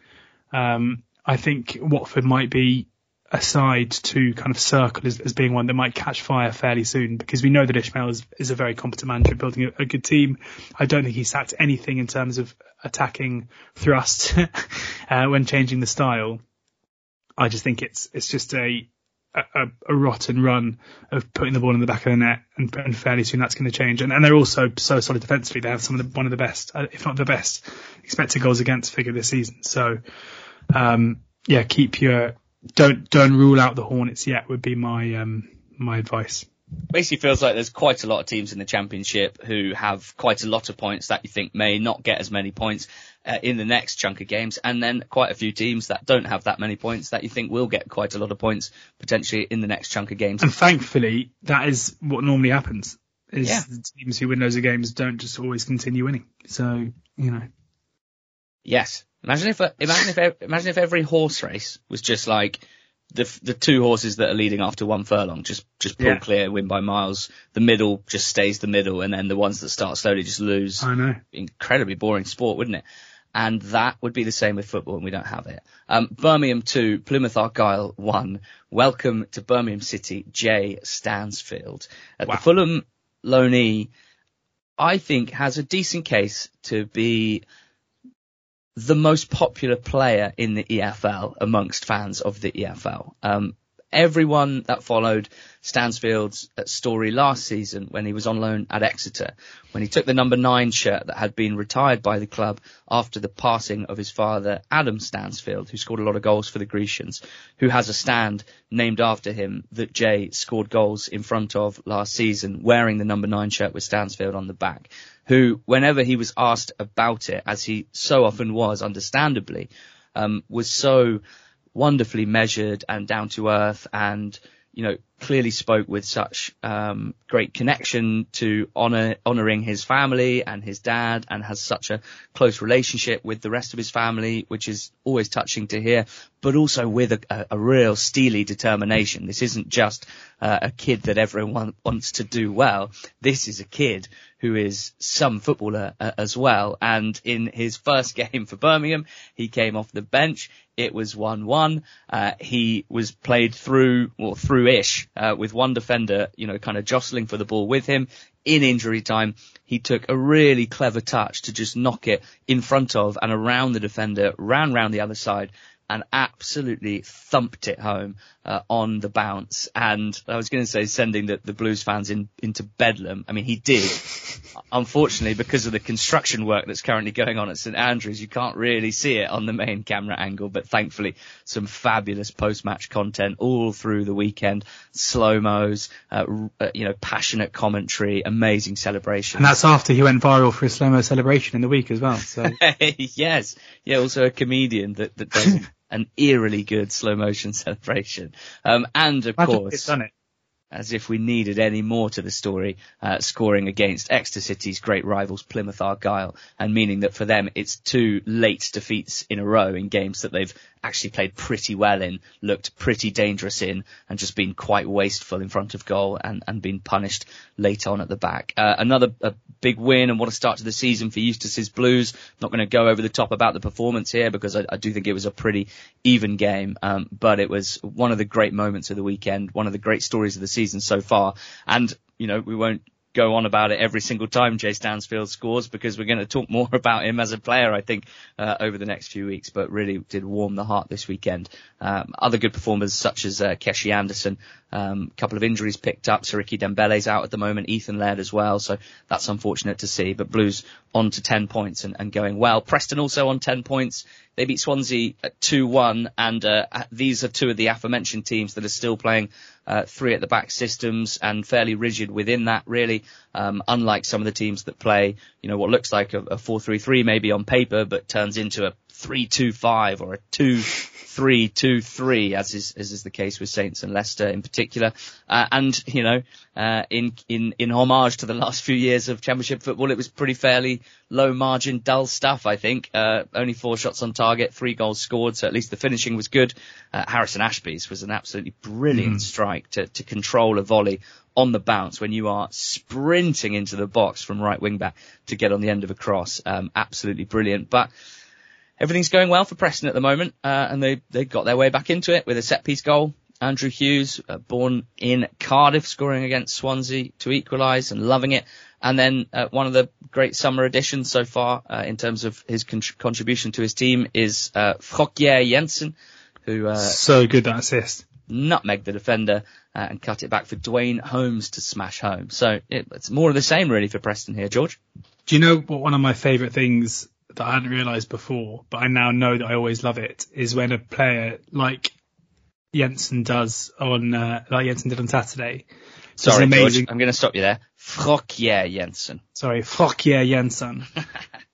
Um, I think Watford might be a side to kind of circle as, as, being one that might catch fire fairly soon because we know that Ismaël is, is a very competent manager building a, a, good team. I don't think he sacked anything in terms of attacking thrust uh, when changing the style. I just think it's it's just a a, a, rotten run of putting the ball in the back of the net, and, and fairly soon that's going to change. And, and, they're also so solid defensively. They have some of the, one of the best, uh, if not the best, expected goals against figure this season. So, um, yeah, keep your don't don't rule out the Hornets yet. Would be my um, my advice basically feels like there's quite a lot of teams in the championship who have quite a lot of points that you think may not get as many points uh, in the next chunk of games, and then quite a few teams that don't have that many points that you think will get quite a lot of points potentially in the next chunk of games. And thankfully, that is what normally happens. Is yeah. the teams who win those games don't just always continue winning. So you know. Yes. Imagine if imagine if imagine if every horse race was just like the the two horses that are leading after one furlong just just pull yeah. clear, win by miles. The middle just stays the middle, and then the ones that start slowly just lose. I know. Incredibly boring sport, wouldn't it? And that would be the same with football, and we don't have it. Um, Birmingham two, Plymouth Argyle one. Welcome to Birmingham City, Jay Stansfield. At wow. the Fulham loanee, I think has a decent case to be the most popular player in the EFL amongst fans of the EFL. Um, everyone that followed Stansfield's uh, story last season when he was on loan at Exeter, when he took the number nine shirt that had been retired by the club after the passing of his father, Adam Stansfield, who scored a lot of goals for the Grecians, who has a stand named after him that Jay scored goals in front of last season, wearing the number nine shirt with Stansfield on the back, who, whenever he was asked about it, as he so often was, understandably, um, was so wonderfully measured and down to earth and, you know, clearly spoke with such um, great connection to honor honoring his family and his dad, and has such a close relationship with the rest of his family, which is always touching to hear. But also with a, a, real steely determination. This isn't just uh, a kid that everyone wants to do well. This is a kid who is some footballer uh, as well. And in his first game for Birmingham, he came off the bench. It was 1-1. Uh, he was played through, or through-ish, uh, with one defender, you know, kind of jostling for the ball with him. In injury time, he took a really clever touch to just knock it in front of and around the defender, ran round the other side, and absolutely thumped it home uh, on the bounce. And I was going to say sending the, the Blues fans in, into bedlam. I mean, he did. Unfortunately, because of the construction work that's currently going on at St Andrews, you can't really see it on the main camera angle. But thankfully, some fabulous post-match content all through the weekend. Slow mos, uh, uh, you know, passionate commentary, amazing celebration. And that's after he went viral for his slow mo celebration in the week as well. So yes, yeah, also a comedian that that does an eerily good slow motion celebration. Um, and of Imagine course, done it. As if we needed any more to the story, uh, scoring against Exeter City's great rivals Plymouth Argyle, and meaning that for them it's two late defeats in a row in games that they've actually played pretty well in, looked pretty dangerous in, and just been quite wasteful in front of goal and, and been punished late on at the back. Uh, another a big win and what a start to the season for Eustace's Blues. Not going to go over the top about the performance here because I, I do think it was a pretty even game, um, but it was one of the great moments of the weekend, one of the great stories of the season so far. And, you know, we won't go on about it every single time Jay Stansfield scores because we're going to talk more about him as a player, I think, uh, over the next few weeks, but really did warm the heart this weekend. Um, other good performers such as, uh, Keshi Anderson, um, a couple of injuries picked up. Siriki Dembele's out at the moment, Ethan Laird as well, so that's unfortunate to see, but Blues on to 10 points and, and going well. Preston also on 10 points. They beat Swansea at 2-1 and, uh, these are two of the aforementioned teams that are still playing uh, three at the back systems and fairly rigid within that really. Um, unlike some of the teams that play, you know, what looks like a, a 4-3-3 maybe on paper, but turns into a 3-2-5 or a 2-3-2-3 as is, as is the case with Saints and Leicester in particular. Uh, and, you know, uh, in, in, in homage to the last few years of championship football, it was pretty fairly low margin, dull stuff, I think. Uh, only four shots on target, three goals scored, so at least the finishing was good. Uh, Harrison Ashby's was an absolutely brilliant mm. strike to, to control a volley on the bounce when you are sprinting into the box from right wing back to get on the end of a cross. Um, absolutely brilliant. But everything's going well for Preston at the moment, uh, and they they got their way back into it with a set piece goal. Andrew Hughes, uh, born in Cardiff, scoring against Swansea to equalise and loving it. And then uh, one of the great summer additions so far uh, in terms of his con- contribution to his team is uh, Frøkjær-Jensen, who uh, so good that assist nutmeg the defender uh, and cut it back for Duane Holmes to smash home. So it, it's more of the same really for Preston here, George. Do you know what one of my favourite things that I hadn't realised before, but I now know that I always love it, is when a player like Jensen does on, uh, like Jensen did on Saturday. Sorry. George, I'm going to stop you there. Fuck yeah, Jensen. Sorry, fuck yeah, Jensen.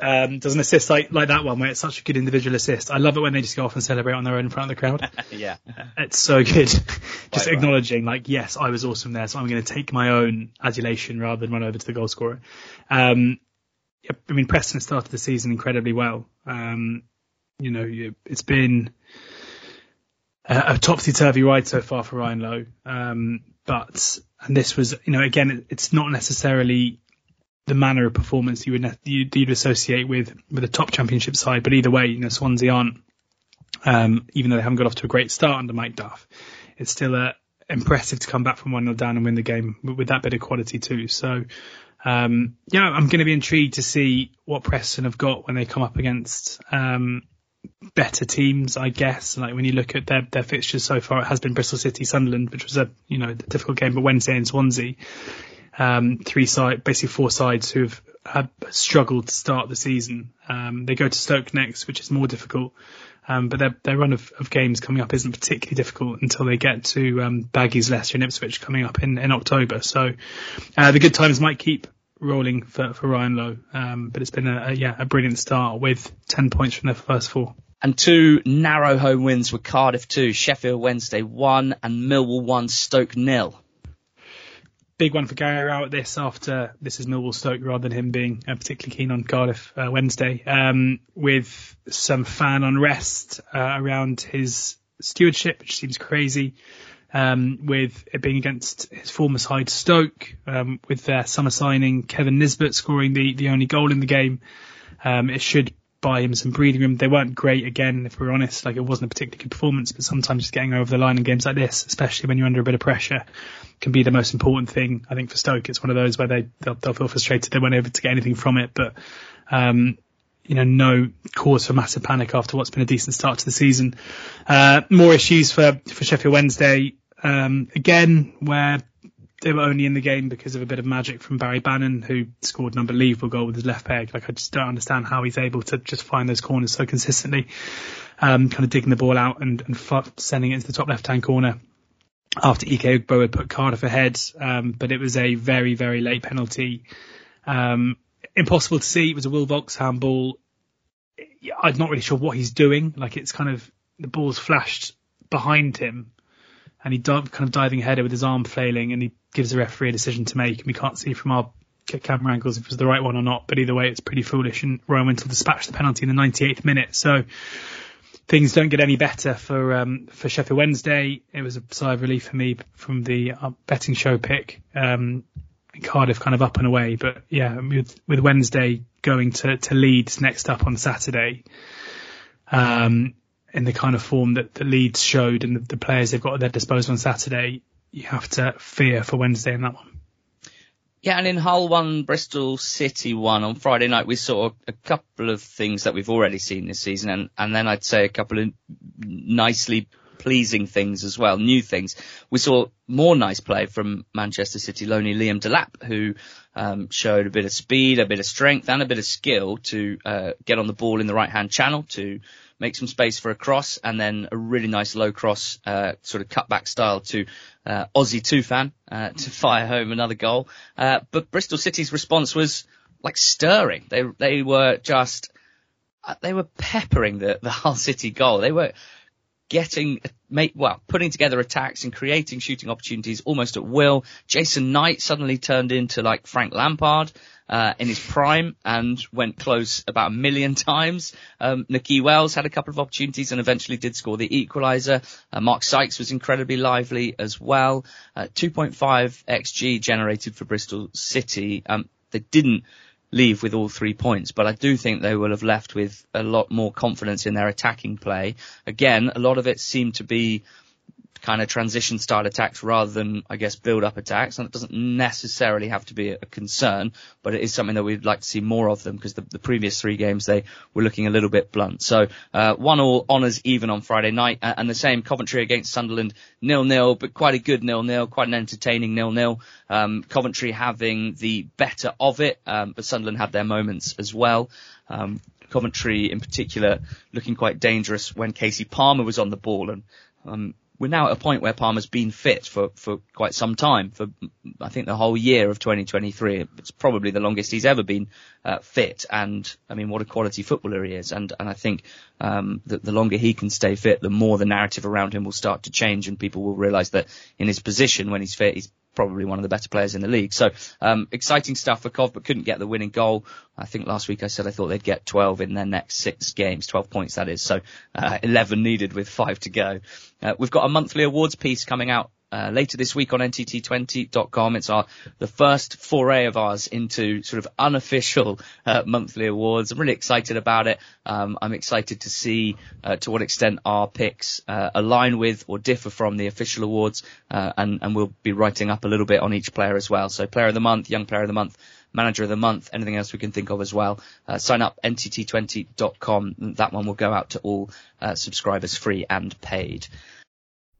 um, does an assist like, like that one where it's such a good individual assist. I love it when they just go off and celebrate on their own in front of the crowd. yeah. It's so good. just acknowledging like, yes, I was awesome there. So I'm going to take my own adulation rather than run over to the goal scorer. Um, I mean, Preston started the season incredibly well. Um, you know, it's been a, a topsy-turvy ride so far for Ryan Lowe. Um, but, and this was, you know, again, it's not necessarily the manner of performance you would you'd, you'd associate with with a top championship side. But either way, you know Swansea aren't, um, even though they haven't got off to a great start under Mike Duff, it's still uh, impressive to come back from one 0 down and win the game with, that bit of quality too. So Um, yeah, I'm going to be intrigued to see what Preston have got when they come up against um, better teams, I guess. Like when you look at their, their fixtures so far, it has been Bristol City, Sunderland, which was a you know difficult game, but Wednesday and Swansea, um, three side, basically four sides who've have struggled to start the season. Um, they go to Stoke next, which is more difficult. Um, but their, their run of, of games coming up isn't particularly difficult until they get to um, Baggies, Leicester, and Ipswich coming up in, in October. So uh, the good times might keep rolling for, for Ryan Lowe, um, but it's been a, a, yeah a brilliant start with ten points from their first four. And two narrow home wins were Cardiff two, Sheffield Wednesday one, and Millwall one, Stoke nil big one for Gary Rowett this after this is Millwall Stoke rather than him being uh, particularly keen on Cardiff uh, Wednesday, um, with some fan unrest uh, around his stewardship, which seems crazy. Um, with it being against his former side Stoke, um, with their summer signing Kevin Nisbet scoring the, the only goal in the game. Um, it should buy him some breathing room. They weren't great again, if we're honest. Like it wasn't a particularly good performance, but sometimes just getting over the line in games like this, especially when you're under a bit of pressure, can be the most important thing. I think for Stoke, it's one of those where they they'll, they'll feel frustrated they weren't able to get anything from it, but um, you know, no cause for massive panic after what's been a decent start to the season. Uh, more issues for for Sheffield Wednesday. Um, again, where they were only in the game because of a bit of magic from Barry Bannan, who scored an unbelievable goal with his left peg. Like I just don't understand how he's able to just find those corners so consistently, um, kind of digging the ball out and, and f- sending it into the top left hand corner after Ike Ugbo had put Cardiff ahead. Um, but it was a very, very late penalty. Um, impossible to see. It was a Will Vaulks handball. I'm not really sure what he's doing. Like it's kind of, the ball's flashed behind him and he kind of diving header with his arm flailing and he gives the referee a decision to make and we can't see from our camera angles if it was the right one or not. But either way, it's pretty foolish and Ryan Wintle dispatched the penalty in the 98th minute. So, things don't get any better for um, for Sheffield Wednesday. It was a sigh of relief for me from the uh, betting show pick. Um, Cardiff kind of up and away, but yeah, with with Wednesday going to to Leeds next up on Saturday, um, in the kind of form that the Leeds showed and the, the players they've got at their disposal on Saturday, you have to fear for Wednesday in that one. Yeah, and in Hull one, Bristol City one on Friday night, we saw a couple of things that we've already seen this season, and, and then I'd say a couple of nicely pleasing things as well, new things. We saw more nice play from Manchester City loney Liam Delap, who um, showed a bit of speed, a bit of strength, and a bit of skill to uh, get on the ball in the right hand channel to make some space for a cross, and then a really nice low cross, uh, sort of cutback style to uh, Ozan Tufan uh, to fire home another goal. Uh, but Bristol City's response was like stirring. They they were just uh, they were peppering the the Hull City goal. They were getting, make, well, putting together attacks and creating shooting opportunities almost at will. Jason Knight suddenly turned into like Frank Lampard. Uh, in his prime and went close about a million times. Um, Wells had a couple of opportunities and eventually did score the equaliser. Uh, Mark Sykes was incredibly lively as well. Uh, 2.5 xG generated for Bristol City. Um, they didn't leave with all three points, but I do think they will have left with a lot more confidence in their attacking play. Again, a lot of it seemed to be kind of transition style attacks rather than, I guess, build up attacks. And it doesn't necessarily have to be a concern, but it is something that we'd like to see more of them because the, the previous three games they were looking a little bit blunt. So, uh, one all honours even on Friday night and the same Coventry against Sunderland nil nil, but quite a good nil nil, quite an entertaining nil nil. Um, Coventry having the better of it, um, but Sunderland had their moments as well. Um, Coventry in particular looking quite dangerous when Kasey Palmer was on the ball and um, we're now at a point where Palmer's been fit for, for quite some time, for I think the whole year of 2023. It's probably the longest he's ever been uh, fit, and I mean, what a quality footballer he is. And and I think um, that the longer he can stay fit, the more the narrative around him will start to change, and people will realise that in his position when he's fit, he's probably one of the better players in the league. So um, exciting stuff for Cov, but couldn't get the winning goal. I think last week I said I thought they'd get 12 in their next six games, 12 points that is. So uh, 11 needed with five to go. Uh, we've got a monthly awards piece coming out uh, later this week on ntt20.com. It's our the first foray of ours into sort of unofficial uh, monthly awards. I'm really excited about it. Um, I'm excited to see uh, to what extent our picks uh, align with or differ from the official awards, uh, and and we'll be writing up a little bit on each player as well. So player of the month, young player of the month, manager of the month, anything else we can think of as well. Uh, sign up ntt20.com. That one will go out to all uh, subscribers free and paid.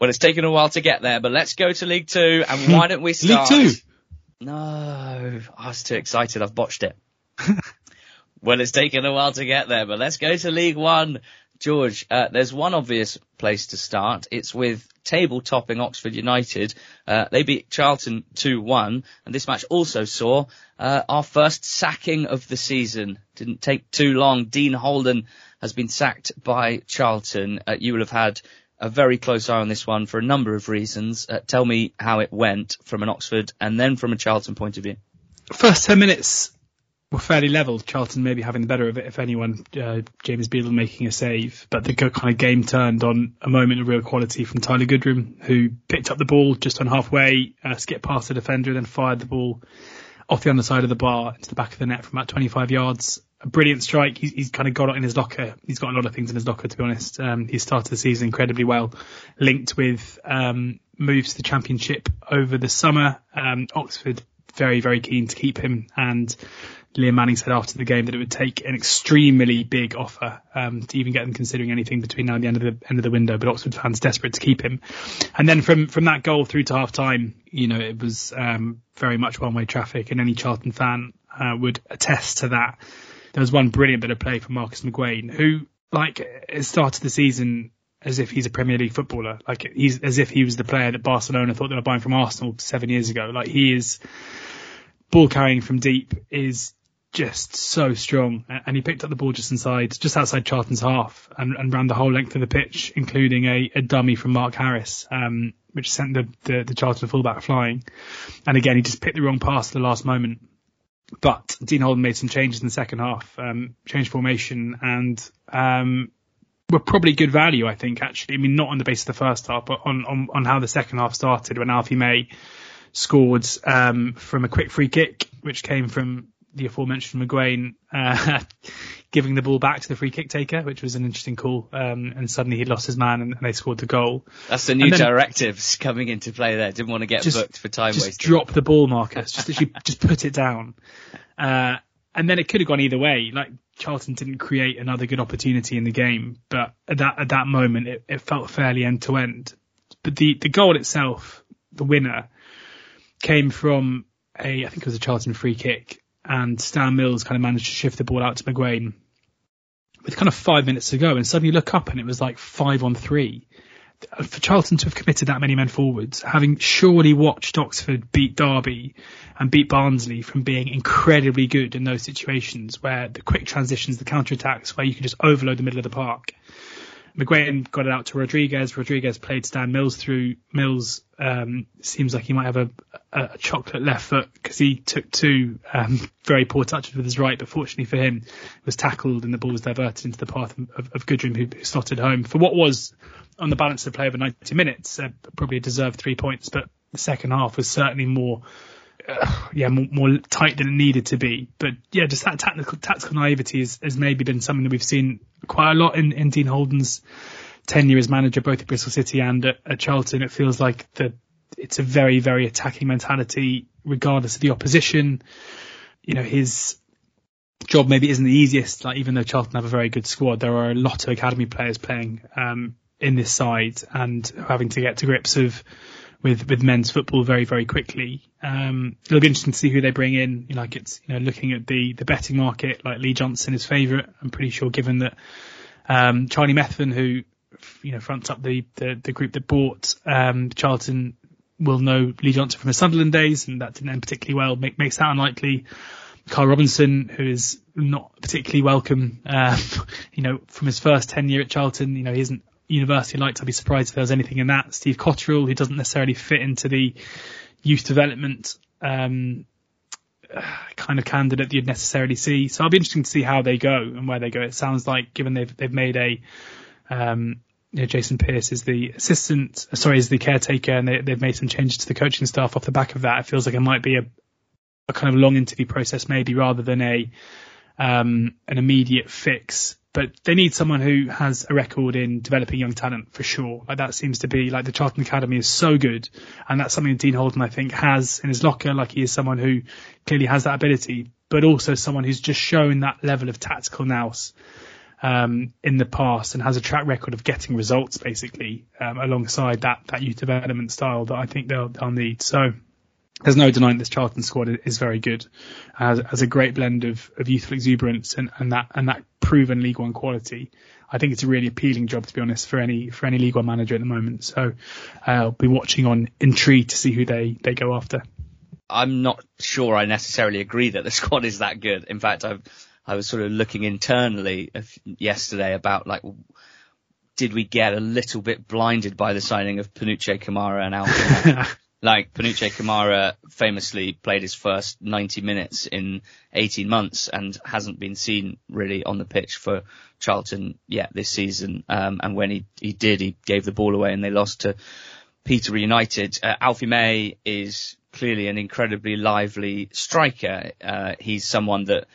Well, it's taken a while to get there, but let's go to League Two. And why don't we start? League Two. No, I was too excited. I've botched it. well, it's taken a while to get there, but let's go to League One. George, uh, there's one obvious place to start. It's with table topping Oxford United. Uh, they beat Charlton 2-1, and this match also saw uh, our first sacking of the season. Didn't take too long. Dean Holden has been sacked by Charlton. Uh, you will have had a very close eye on this one for a number of reasons. Uh, tell me how it went from an Oxford and then from a Charlton point of view. First 10 minutes were fairly level. Charlton maybe having the better of it, if anyone. Uh, James Beadle making a save, but the kind of game turned on a moment of real quality from Tyler Goodrham, who picked up the ball just on halfway, uh, skipped past the defender, and then fired the ball off the underside of the bar into the back of the net from about 25 yards. A brilliant strike. He's, he's kind of got it in his locker. He's got a lot of things in his locker, to be honest. Um, he started the season incredibly well, linked with um, moves to the championship over the summer. Um, Oxford very, very keen to keep him and Liam Manning said after the game that it would take an extremely big offer um, to even get them considering anything between now and the end of the end of the window. But Oxford fans desperate to keep him. And then from from that goal through to half time, you know, it was um, very much one way traffic, and any Charlton fan uh, would attest to that. There was one brilliant bit of play from Marcus McGuane, who like started the season as if he's a Premier League footballer, like he's as if he was the player that Barcelona thought they were buying from Arsenal seven years ago. Like he is ball carrying from deep is just so strong. And he picked up the ball just inside, just outside Charlton's half and, and ran the whole length of the pitch, including a, a dummy from Mark Harris, um, which sent the, the, the Charlton fullback flying. And again, he just picked the wrong pass at the last moment. But Dean Holden made some changes in the second half, um, changed formation and, um, were probably good value, I think, actually. I mean, not on the basis of the first half, but on, on, on how the second half started when Alfie May scored, um, from a quick free kick, which came from the aforementioned McGuane uh, giving the ball back to the free kick taker, which was an interesting call. Um, and suddenly he lost his man and, and, they scored the goal. That's the new directives coming into play there. Didn't want to get just, booked for time just wasting. drop the ball, Marcus. Just literally, just put it down. Uh, and then it could have gone either way. Like Charlton didn't create another good opportunity in the game, but at that at that moment it, it felt fairly end to end. But the the goal itself, the winner, came from a I think it was a Charlton free kick and Stan Mills kind of managed to shift the ball out to McGuane with kind of five minutes to go, and suddenly you look up and it was like five on three. For Charlton to have committed that many men forwards, having surely watched Oxford beat Derby and beat Barnsley from being incredibly good in those situations where the quick transitions, the counter attacks, where you can just overload the middle of the park. McGuane got it out to Rodrigues. Rodrigues played Stan Mills through. Mills um, seems like he might have a, a chocolate left foot because he took two um, very poor touches with his right, but fortunately for him, was tackled and the ball was diverted into the path of, of Goodrham, who, slotted home for what was on the balance of play over 90 minutes, uh, probably a deserved three points. But the second half was certainly more uh, yeah, more, more, tight than it needed to be. But yeah, just that tactical, tactical naivety has, has maybe been something that we've seen quite a lot in, in Dean Holden's tenure as manager, both at Bristol City and at, at Charlton. It feels like the, it's a very, very attacking mentality, regardless of the opposition. You know, his job maybe isn't the easiest. Like even though Charlton have a very good squad, there are a lot of academy players playing um, in this side and having to get to grips of with with men's football very very quickly. Um, it'll be interesting to see who they bring in. You know, like it's you know looking at the the betting market, like Lee Johnson is favourite. I'm pretty sure given that um, Charlie Methven, who you know fronts up the the, the group that bought um, Charlton, will know Lee Johnson from his Sunderland days, and that didn't end particularly well. Make, makes that unlikely. Carl Robinson, who is not particularly welcome, uh, you know, from his first tenure at Charlton, you know, he isn't university liked. I'd be surprised if there was anything in that. Steve Cotterill, who doesn't necessarily fit into the youth development um, kind of candidate you'd necessarily see. So I'll be interesting to see how they go and where they go. It sounds like given they've they've made a um, you know, Jason Pierce is the assistant, sorry, is the caretaker, and they, they've made some changes to the coaching staff off the back of that. It feels like it might be a, a kind of long interview process, maybe rather than a um, an immediate fix but they need someone who has a record in developing young talent for sure. Like that seems to be like the Charlton Academy is so good, and that's something Dean Holden I think has in his locker. Like he is someone who clearly has that ability, but also someone who's just shown that level of tactical nous um, in the past and has a track record of getting results basically um, alongside that that youth development style that I think they'll they'll need. So there's no denying this Charlton squad is very good, has, has a great blend of, of youthful exuberance and, and that and that proven League One quality. I think it's a really appealing job to be honest for any for any League One manager at the moment. So uh, I'll be watching on intrigue to see who they they go after. I'm not sure I necessarily agree that the squad is that good. In fact, I I was sort of looking internally yesterday about like did we get a little bit blinded by the signing of Panutche Camara and Alfie? like Panutche Camara famously played his first 90 minutes in 18 months and hasn't been seen really on the pitch for Charlton yet this season. Um, and when he, he did, he gave the ball away and they lost to Peter United. Uh, Alfie May is clearly an incredibly lively striker. Uh, he's someone that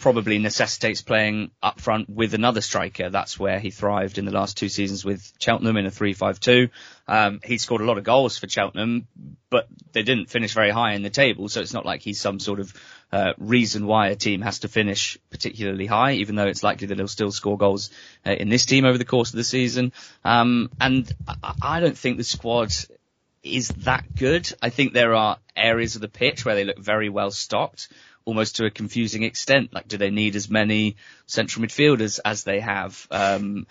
probably necessitates playing up front with another striker. That's where he thrived in the last two seasons with Cheltenham in a 3-5-2. Um, he scored a lot of goals for Cheltenham, but they didn't finish very high in the table, so it's not like he's some sort of uh, reason why a team has to finish particularly high, even though it's likely that he'll still score goals uh, in this team over the course of the season. Um, and I, I don't think the squad is that good. I think there are areas of the pitch where they look very well stocked almost to a confusing extent. Like, do they need as many central midfielders as they have? Um,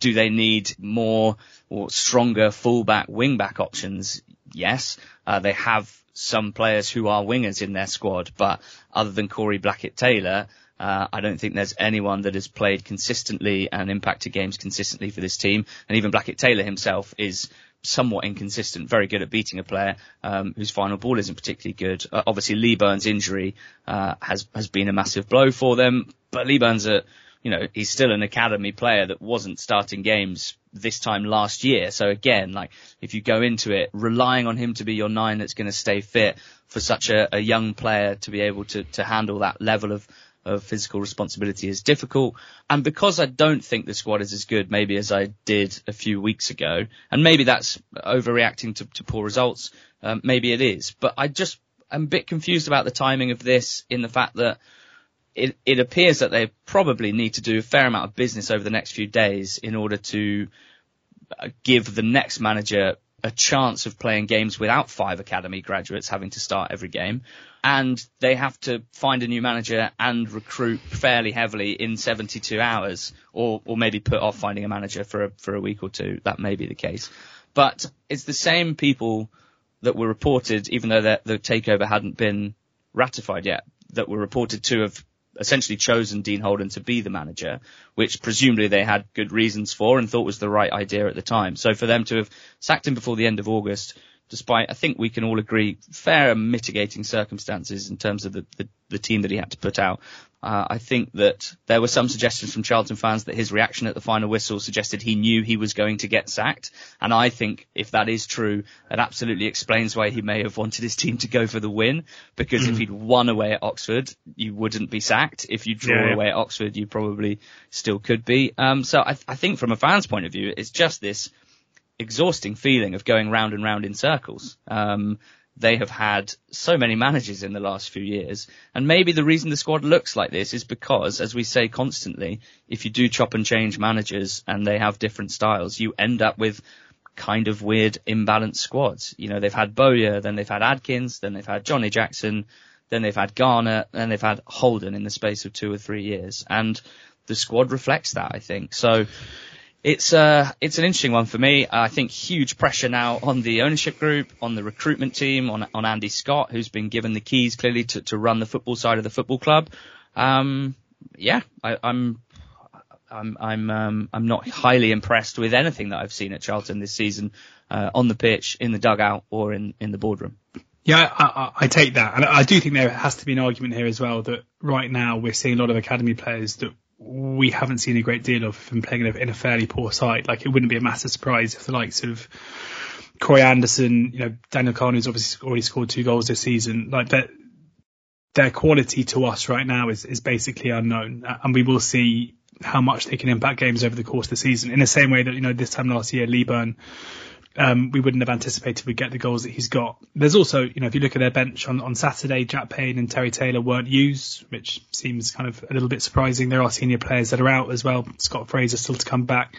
do they need more or stronger fullback, wingback options? Yes. Uh, they have some players who are wingers in their squad, but other than Corey Blackett-Tailor, uh, I don't think there's anyone that has played consistently and impacted games consistently for this team. And even Blackett-Tailor himself is somewhat inconsistent, very good at beating a player um, whose final ball isn't particularly good. Uh, obviously, Leaburn's injury uh, has has been a massive blow for them, but Leaburn's, a you know he's still an academy player that wasn't starting games this time last year. So again, like if you go into it relying on him to be your nine that's going to stay fit for such a, a young player to be able to to handle that level of of physical responsibility is difficult. And because I don't think the squad is as good maybe as I did a few weeks ago, and maybe that's overreacting to, to poor results, um, maybe it is, but I just am a bit confused about the timing of this in the fact that it, it appears that they probably need to do a fair amount of business over the next few days in order to uh, give the next manager a chance of playing games without five academy graduates having to start every game. And they have to find a new manager and recruit fairly heavily in 72 hours or, or maybe put off finding a manager for a, for a week or two. That may be the case. But it's the same people that were reported, even though the, the takeover hadn't been ratified yet, that were reported to have essentially chosen Dean Holden to be the manager, which presumably they had good reasons for and thought was the right idea at the time. So for them to have sacked him before the end of August, despite I think we can all agree fair and mitigating circumstances in terms of the, the, the team that he had to put out, uh, I think that there were some suggestions from Charlton fans that his reaction at the final whistle suggested he knew he was going to get sacked. And I think if that is true, that absolutely explains why he may have wanted his team to go for the win. Because mm. if he'd won away at Oxford, you wouldn't be sacked. If you draw yeah. away at Oxford, you probably still could be. Um, so I, I think from a fan's point of view, it's just this exhausting feeling of going round and round in circles. Um, they have had so many managers in the last few years. And maybe the reason the squad looks like this is because, as we say constantly, if you do chop and change managers and they have different styles, you end up with kind of weird imbalanced squads. You know, they've had Bowyer, then they've had Adkins, then they've had Johnny Jackson, then they've had Garner, then they've had Holden in the space of two or three years. And the squad reflects that, I think. So it's uh it's an interesting one for me. I think huge pressure now on the ownership group, on the recruitment team, on on Andy Scott, who's been given the keys clearly to, to run the football side of the football club. Um, yeah, I, I'm I'm I'm um, I'm not highly impressed with anything that I've seen at Charlton this season, uh, on the pitch, in the dugout, or in in the boardroom. Yeah, I, I, I take that, and I do think there has to be an argument here as well that right now we're seeing a lot of academy players that we haven't seen a great deal of from playing in a, fairly poor side. Like it wouldn't be a massive surprise if the likes of Karoy Anderson, you know, Daniel who's obviously already scored two goals this season, like that their quality to us right now is, is basically unknown. And we will see how much they can impact games over the course of the season. In the same way that, you know, this time last year, Lee Byrne, um, we wouldn't have anticipated we'd get the goals that he's got. There's also, you know, if you look at their bench on, on Saturday, Jack Payne and Terry Taylor weren't used, which seems kind of a little bit surprising. There are senior players that are out as well. Scott Fraser still to come back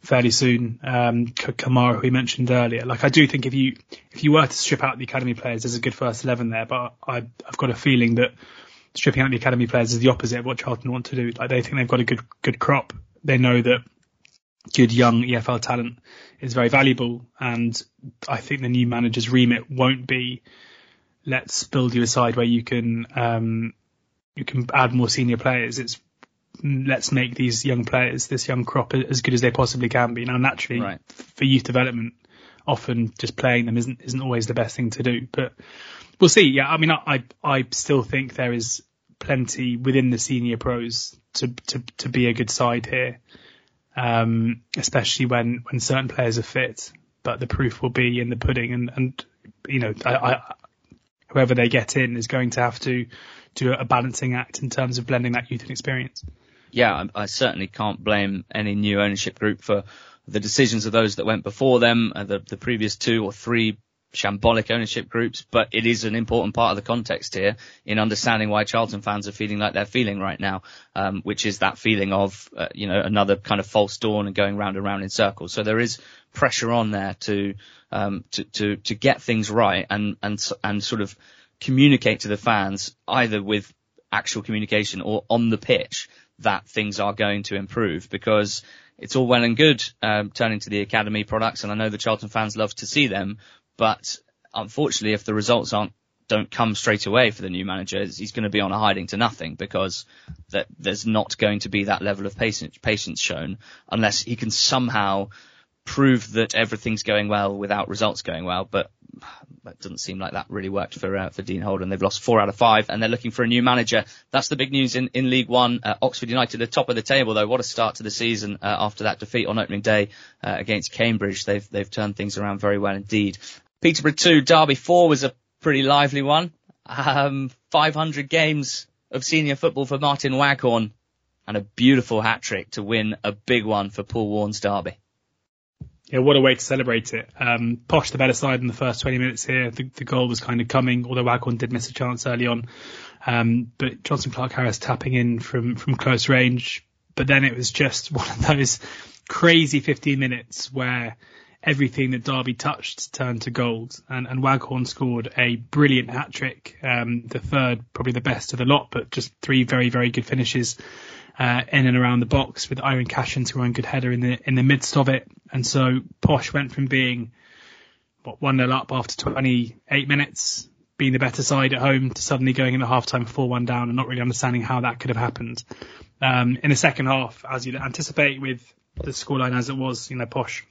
fairly soon. Um, Camara, who we mentioned earlier. Like I do think if you, if you were to strip out the academy players, there's a good first 11 there, but I, I've got a feeling that stripping out the academy players is the opposite of what Charlton want to do. Like they think they've got a good good crop. They know that good young EFL talent is very valuable, and I think the new manager's remit won't be let's build you a side where you can um, you can add more senior players. It's let's make these young players, this young crop, as good as they possibly can be. Now, naturally, Right. for youth development, often just playing them isn't isn't always the best thing to do. But we'll see. Yeah, I mean, I I, I still think there is plenty within the senior pros to to to be a good side here, um, especially when when certain players are fit. But the proof will be in the pudding, and and you know, I, I whoever they get in is going to have to do a balancing act in terms of blending that youth and experience. yeah, I, I certainly can't blame any new ownership group for the decisions of those that went before them, uh, the, the previous two or three shambolic ownership groups, but it is an important part of the context here in understanding why Charlton fans are feeling like they're feeling right now, um, which is that feeling of, uh, you know, another kind of false dawn and going round and round in circles. So there is pressure on there to, um, to, to, to get things right and, and, and sort of communicate to the fans either with actual communication or on the pitch that things are going to improve because it's all well and good um, turning to the academy products, and I know the Charlton fans love to see them, but unfortunately, if the results aren't don't come straight away for the new manager, he's going to be on a hiding to nothing because that there's not going to be that level of patience, patience shown unless he can somehow prove that everything's going well without results going well. But that doesn't seem like that really worked for uh, for Dean Holden. They've lost four out of five, and they're looking for a new manager. That's the big news in, in League One. Uh, Oxford United are top of the table, though. What a start to the season uh, after that defeat on opening day uh, against Cambridge. They've they've turned things around very well indeed. Peterborough two, Derby four was a pretty lively one. Um, 500 games of senior football for Martin Waghorn, and a beautiful hat trick to win a big one for Paul Warne's Derby. Yeah, what a way to celebrate it. Um, Posh the better side in the first 20 minutes here. The, the goal was kind of coming, although Waghorn did miss a chance early on. Um, but Jonson Clarke-Harris tapping in from, from close range. But then it was just one of those crazy 15 minutes where everything that Derby touched turned to gold. And, and Waghorn scored a brilliant hat trick. Um, the third, probably the best of the lot, but just three very, very good finishes uh, in and around the box with Eiran Cashin scoring good header in the in the midst of it. And so Posh went from being what one 0 up after 28 minutes, being the better side at home, to suddenly going into half time 4 1 down and not really understanding how that could have happened. Um, in the second half, as you'd anticipate with the scoreline as it was, you know, Posh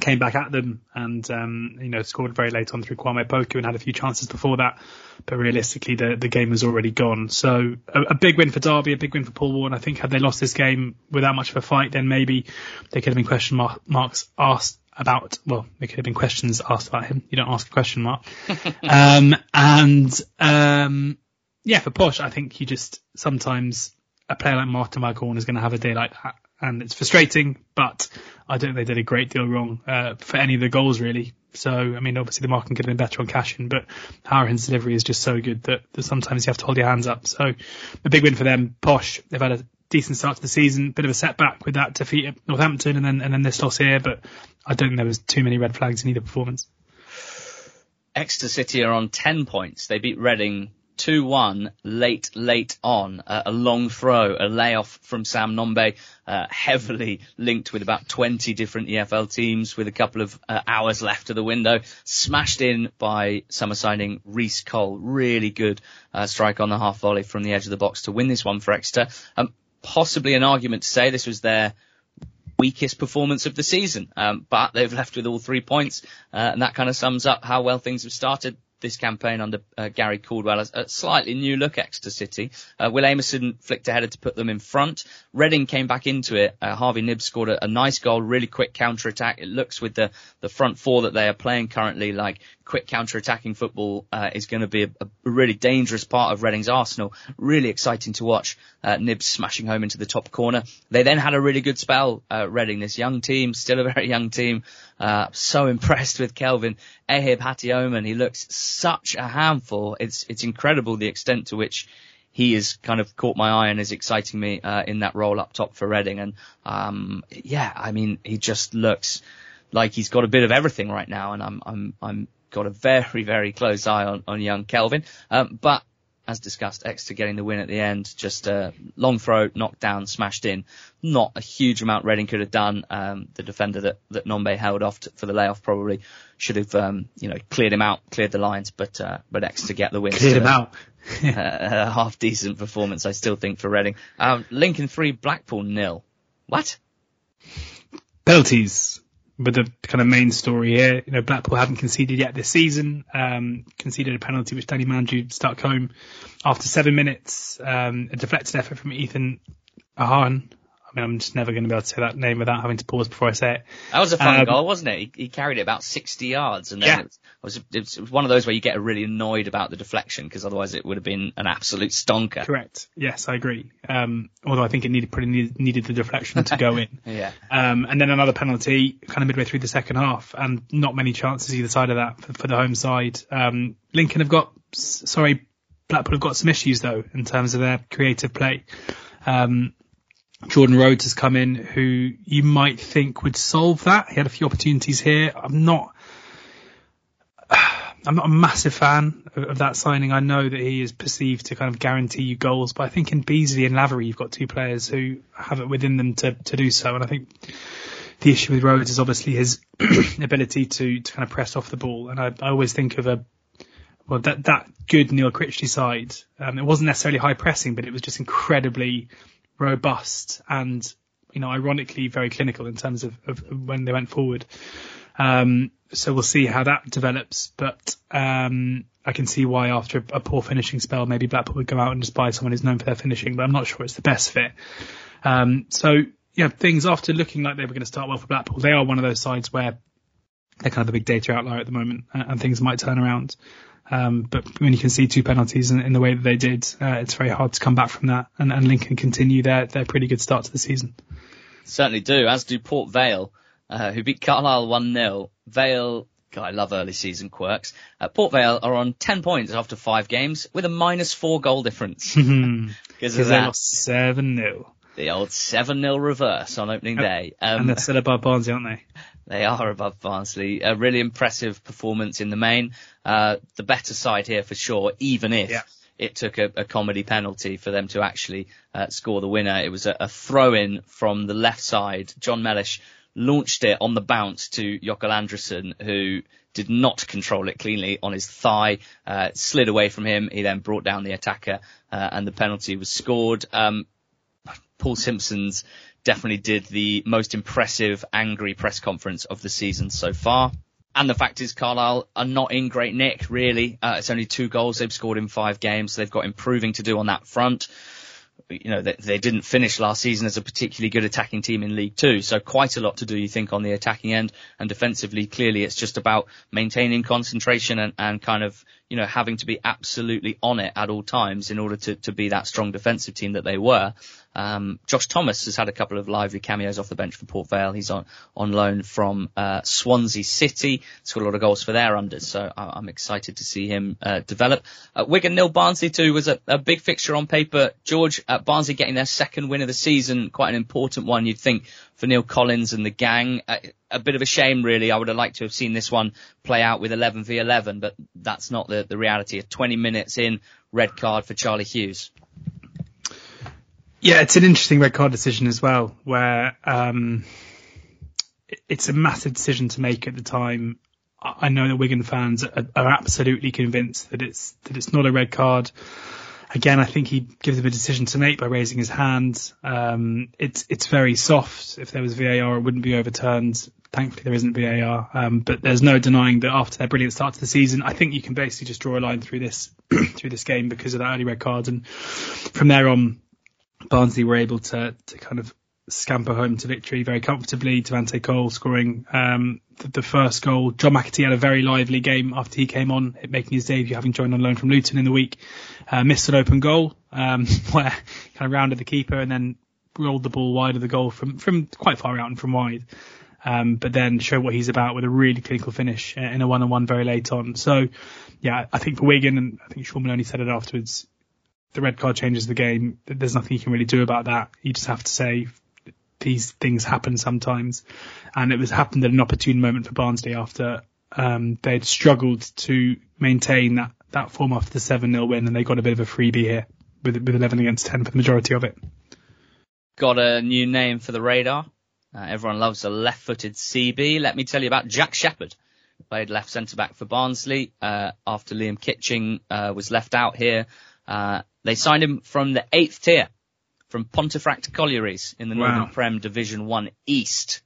came back at them and um, you know scored very late on through Kwame Poku and had a few chances before that, but realistically the the game was already gone. So a, a big win for Derby, a big win for Paul Warne. I think had they lost this game without much of a fight, then maybe there could have been question mark, marks asked about. Well, there could have been questions asked about him. You don't ask a question mark. um, and um, yeah, for Posh, I think you just sometimes a player like Martin Waghorn is going to have a day like that. And it's frustrating, but I don't think they did a great deal wrong uh, for any of the goals really. So I mean, obviously the marking could have been better on Cashin, but Howard's delivery is just so good that, that sometimes you have to hold your hands up. So a big win for them. Posh, they've had a decent start to the season. Bit of a setback with that defeat at Northampton and then and then this loss here, but I don't think there was too many red flags in either performance. Exeter City are on 10 points. They beat Reading 2-1 late, late on. Uh, a long throw, a layoff from Sam Nombe, uh, heavily linked with about 20 different EFL teams with a couple of uh, hours left of the window. Smashed in by summer signing Reece Cole. Really good uh, strike on the half volley from the edge of the box to win this one for Exeter. Um, possibly an argument to say this was their weakest performance of the season. Um, but they've left with all three points, uh, and that kind of sums up how well things have started this campaign under uh, Gary Caldwell. A, a, slightly new look Exeter City. Uh, Will Aimson flicked a header to put them in front. Reading came back into it. Uh, Harvey Knibbs scored a, a, nice goal, really quick counter attack. It looks with the, the front four that they are playing currently like quick counter-attacking football uh, is going to be a, a, really dangerous part of Reading's arsenal. Really exciting to watch. Uh, Knibbs smashing home into the top corner. They then had a really good spell. Uh, Reading, this young team, still a very young team. So impressed with Kelvin Ehibhatiomhan. He looks such a handful. It's it's incredible the extent to which he has kind of caught my eye and is exciting me uh, in that role up top for Reading. And um, yeah, I mean, he just looks like he's got a bit of everything right now, and I'm I'm I'm got a very, very close eye on, on young Kelvin. Um, but as discussed, Exeter getting the win at the end, just a long throw, knocked down, smashed in. Not a huge amount Reading could have done. Um, the defender that, that Nombe held off to, for the layoff probably should have, um, you know, cleared him out, cleared the lines, but, uh, but Exeter get the win. Cleared him out. uh, a half decent performance, I still think, for Reading. Um, Lincoln 3, Blackpool nil. What? Penalties but the kind of main story here, you know, Blackpool haven't conceded yet this season. Um, conceded a penalty which Danny Mandroiu stuck home after seven minutes. Um, a deflected effort from Ethan Erhahon mean, I'm just never going to be able to say that name without having to pause before I say it. That was a fun um, goal, wasn't it? He, he, carried it about 60 yards, and then yeah. it, was, it, was, it was one of those where you get really annoyed about the deflection because otherwise it would have been an absolute stonker. Correct. Yes, I agree. Um, although I think it needed pretty needed, needed the deflection to go in. yeah. Um, and then another penalty, kind of midway through the second half, and not many chances either side of that for, for the home side. Um, Lincoln have got, sorry, Blackpool have got some issues though in terms of their creative play. Um, Jordan Rhodes has come in who you might think would solve that. He had a few opportunities here. I'm not, I'm not a massive fan of, that signing. I know that he is perceived to kind of guarantee you goals, but I think in Beesley and Lavery, you've got two players who have it within them to, to do so. And I think the issue with Rhodes is obviously his ability to, to kind of press off the ball. And I, I always think of a, well, that, that good Neil Critchley side. Um, it wasn't necessarily high pressing, but it was just incredibly robust and you know ironically very clinical in terms of, of when they went forward. Um, so we'll see how that develops, but um, I can see why after a, a, poor finishing spell, maybe Blackpool would go out and just buy someone who's known for their finishing, but I'm not sure it's the best fit. Um, so yeah, things after looking like they were going to start well for Blackpool, they are one of those sides where they're kind of a big data outlier at the moment, and, and things might turn around. Um, but when you can see two penalties in, in the way that they did, uh, it's very hard to come back from that. And, and Lincoln continue their, their pretty good start to the season. Certainly do, as do Port Vale, uh, who beat Carlisle 1-0. Vale, God, I love early season quirks. Uh, Port Vale are on 10 points after five games with a minus four goal difference. Because they lost 7-0. The old 7-0 reverse on opening day. Um, and they're still above Barnsley, aren't they? They are above Barnsley. A really impressive performance in the main. Uh, the better side here for sure, even if yeah. it took a, a, comedy penalty for them to actually uh, score the winner. It was a, a throw in from the left side. Jon Mellish launched it on the bounce to Jökull Andrésson, who did not control it cleanly on his thigh, uh, slid away from him. He then brought down the attacker, uh, and the penalty was scored. Um, Paul Simpson's definitely did the most impressive angry press conference of the season so far. And the fact is, Carlisle are not in great nick, really. Uh, it's only two goals they've scored in five games, so they've got improving to do on that front. You know, they, they didn't finish last season as a particularly good attacking team in League Two, so quite a lot to do, you think, on the attacking end. And defensively, clearly, it's just about maintaining concentration and, and kind of you know, having to be absolutely on it at all times in order to, to be that strong defensive team that they were. Um, Josh Thomas has had a couple of lively cameos off the bench for Port Vale. He's on, on loan from, uh, Swansea City. Scored a lot of goals for their unders, so I, am excited to see him, uh, develop. Uh, Wigan nil Barnsley too was a, a big fixture on paper. George, uh, Barnsley getting their second win of the season, quite an important one, you'd think, for Neill Collins and the gang. Uh, a bit of a shame, really. I would have liked to have seen this one play out with 11 v 11, but that's not the, the reality. 20 minutes in, red card for Charlie Hughes. Yeah, it's an interesting red card decision as well, where um, it's a massive decision to make at the time. I know that Wigan fans are, are, absolutely convinced that it's that it's not a red card. Again, I think he gives them a decision to make by raising his hand. Um, it's it's very soft. If there was VAR, it wouldn't be overturned. Thankfully, there isn't VAR. Um, but there's no denying that after their brilliant start to the season, I think you can basically just draw a line through this through this game because of that early red card, and from there on, Barnsley were able to to kind of scamper home to victory very comfortably. Devante Cole scoring um, the, the, first goal. John McAtee had a very lively game after he came on, making his debut, having joined on loan from Luton in the week. Uh, missed an open goal um, where kind of rounded the keeper and then rolled the ball wide of the goal from from quite far out and from wide. Um, but then showed what he's about with a really clinical finish in a one-on-one very late on. So, yeah, I think for Wigan, and I think Shaun Maloney said it afterwards, the red card changes the game. There's nothing you can really do about that. You just have to say these things happen sometimes, and it was happened at an opportune moment for Barnsley after um, they'd struggled to maintain that that form after the seven 0 win, and they got a bit of a freebie here with with 11 against 10 for the majority of it. Got a new name for the radar. Uh, everyone loves a left-footed CB. Let me tell you about Jack Shepherd. Played left centre back for Barnsley uh, after Liam Kitching uh, was left out here. Uh, they signed him from the eighth tier, from Pontefract Collieries in the wow. Northern Prem Division 1 East.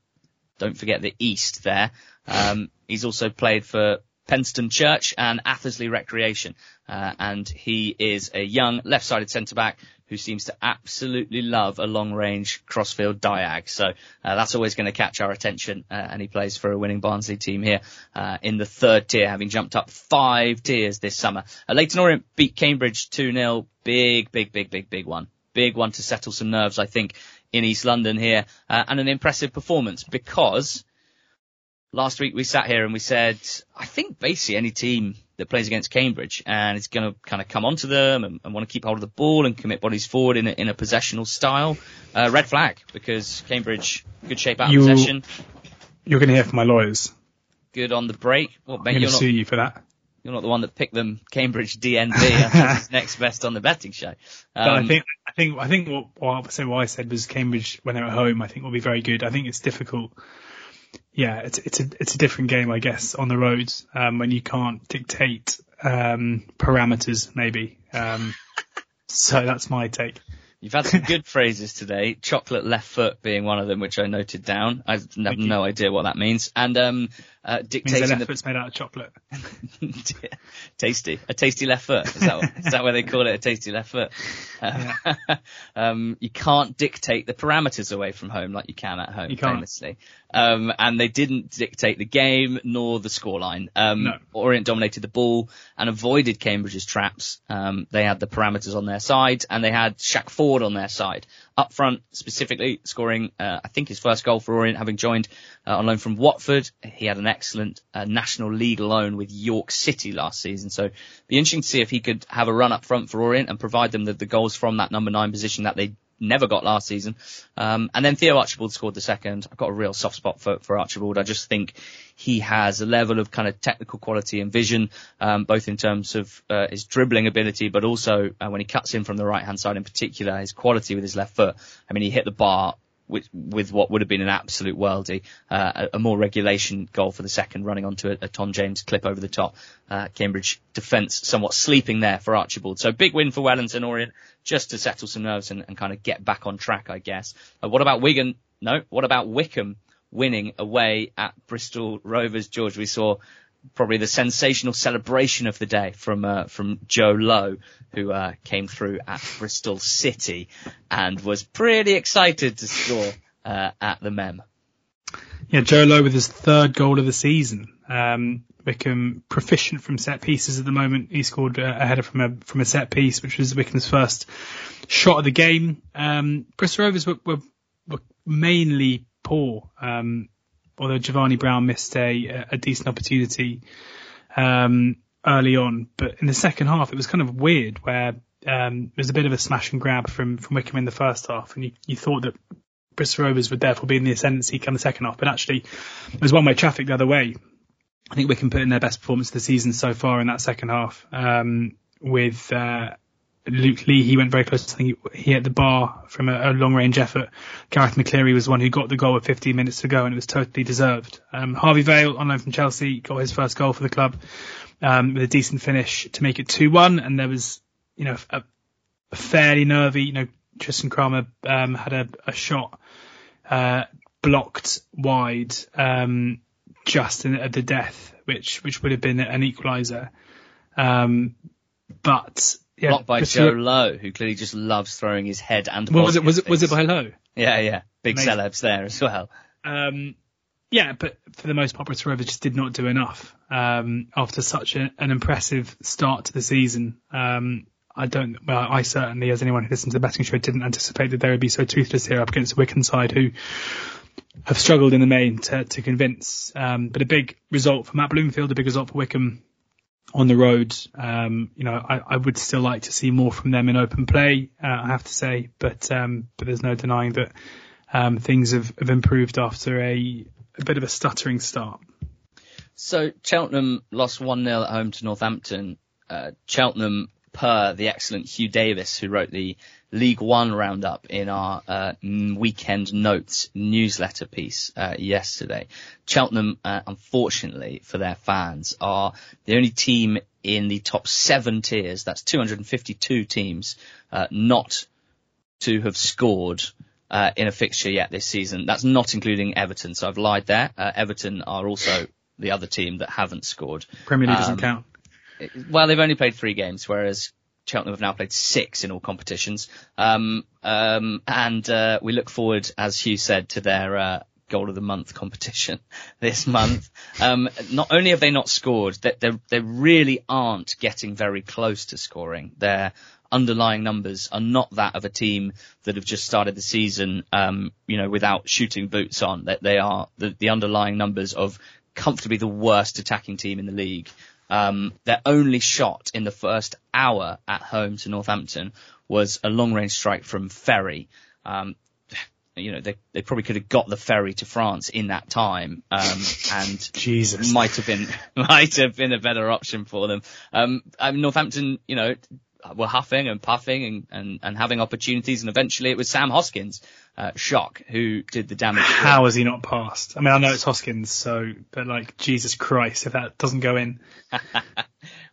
Don't forget the East there. Um, he's also played for Penistone Church and Athersley Recreation. Uh, and he is a young left-sided centre-back who seems to absolutely love a long-range crossfield diag. So uh, that's always going to catch our attention. Uh, and he plays for a winning Barnsley team here uh, in the third tier, having jumped up five tiers this summer. Uh, Leyton Orient beat Cambridge 2-0 big, big, big, big, big one. Big one to settle some nerves, I think, in East London here, uh, and an impressive performance because last week we sat here and we said, I think basically any team that plays against Cambridge and is going to kind of come onto them and, and want to keep hold of the ball and commit bodies forward in a, in a possessional style, uh, red flag because Cambridge good shape out of possession. You're going to hear from my lawyers. Good on the break. Well, I'm going to sue you for that. You're not the one that picked them Cambridge DNB next best on the betting show. Um, I think I think I think what, what, so what I said was Cambridge when they're at home I think will be very good. I think it's difficult. Yeah, it's it's a it's a different game I guess on the roads um, when you can't dictate um, parameters maybe. Um, so that's my take. You've had some good phrases today. Chocolate left foot being one of them, which I noted down. I have no idea what that means. And um, uh, dictating means left the... foot's made out of chocolate. tasty, a tasty left foot. Is that, is that where they call it? A tasty left foot. Uh, yeah. um, you can't dictate the parameters away from home like you can at home, famously. Um, and they didn't dictate the game nor the scoreline. Um, no. Orient dominated the ball and avoided Cambridge's traps. Um, they had the parameters on their side and they had Shaq Forde on their side. Up front, specifically scoring, uh, I think his first goal for Orient, having joined uh, on loan from Watford. He had an excellent uh, National League loan with York City last season. So be interesting to see if he could have a run up front for Orient and provide them the, the goals from that number nine position that they never got last season. Um, and then Theo Archibald scored the second. I've got a real soft spot for, for Archibald. I just think he has a level of kind of technical quality and vision, um, both in terms of uh, his dribbling ability, but also uh, when he cuts in from the right hand side in particular, his quality with his left foot. I mean, he hit the bar with, with what would have been an absolute worldie, uh, a, a, more regulation goal for the second, running onto a, a Tom James clip over the top. Uh, Cambridge defence somewhat sleeping there for Archibald. So big win for Wellington Orient, just to settle some nerves and, and kind of get back on track, I guess. Uh, what about Wigan? No. What about Wycombe? winning away at Bristol Rovers? George, we saw probably the sensational celebration of the day from uh, from Joe Low, who uh, came through at Bristol City and was pretty excited to score uh, at the Mem. Yeah, Joe Low with his third goal of the season. Um, Wycombe proficient from set pieces at the moment. He scored uh, a header from a from a set piece, which was Wycombe's first shot of the game. Um, Bristol Rovers were, were, were mainly poor, um, although Jevani Brown missed a, a decent opportunity um, early on. But in the second half, it was kind of weird where um, there was a bit of a smash and grab from, from Wycombe in the first half, and you, you thought that Bristol Rovers would therefore be in the ascendancy come the second half, but actually there was one-way traffic the other way. I think Wycombe put in their best performance of the season so far in that second half. Um, with uh, Luke Leahy, he went very close. I think he, he hit the bar from a, a long-range effort. Garath McCleary was one who got the goal with 15 minutes to go, and it was totally deserved. Um, Harvey Vale, on loan from Chelsea, got his first goal for the club um, with a decent finish to make it 2-1, and there was, you know, a, a fairly nervy, you know, Tristan Crama um, had a, a shot uh, blocked wide um, just in, at the death, which which would have been an equaliser. Um, but yeah, Blocked by Joe Low, who clearly just loves throwing his head and Well, was it was it was it by Low? Yeah, yeah. Big Amazing. celebs there as well. Um, yeah, but for the most part, Bristol Rovers just did not do enough um, after such a, an impressive start to the season. Um, I don't. Well, I certainly, as anyone who listened to the betting show, didn't anticipate that they would be so toothless here up against the side, who have struggled in the main to, to convince. Um, but a big result for Matt Bloomfield, a big result for Wycombe on the road. Um, you know, I, I would still like to see more from them in open play. Uh, I have to say, but um, but there's no denying that um, things have, have improved after a, a bit of a stuttering start. So Cheltenham lost 1-0 at home to Northampton. Uh, Cheltenham, per the excellent Hugh Davis, who wrote the League One roundup in our uh, weekend notes newsletter piece uh, yesterday. Cheltenham, uh, unfortunately for their fans, are the only team in the top seven tiers, that's 252 teams, uh, not to have scored uh, in a fixture yet this season. That's not including Everton, so I've lied there. Uh, Everton are also the other team that haven't scored. Premier League doesn't Um, count. Well, they've only played three games, whereas Cheltenham have now played six in all competitions. Um, um, and uh, we look forward, as Hugh said, to their uh, goal of the month competition this month. Um, not only have they not scored, they, they they really aren't getting very close to scoring. Their underlying numbers are not that of a team that have just started the season, um, you know, without shooting boots on. That they are the, the underlying numbers of comfortably the worst attacking team in the league. Um, their only shot in the first hour at home to Northampton was a long range strike from Ferry. Um, you know, they, they probably could have got the ferry to France in that time, um, and Jesus. might have been might have been a better option for them. Um, I mean, Northampton, you know, were huffing and puffing and, and, and having opportunities, and eventually it was Sam Hoskins, uh, shock, who did the damage. How has he not passed? I mean, I know it's Hoskins, so, but like, Jesus Christ, if that doesn't go in.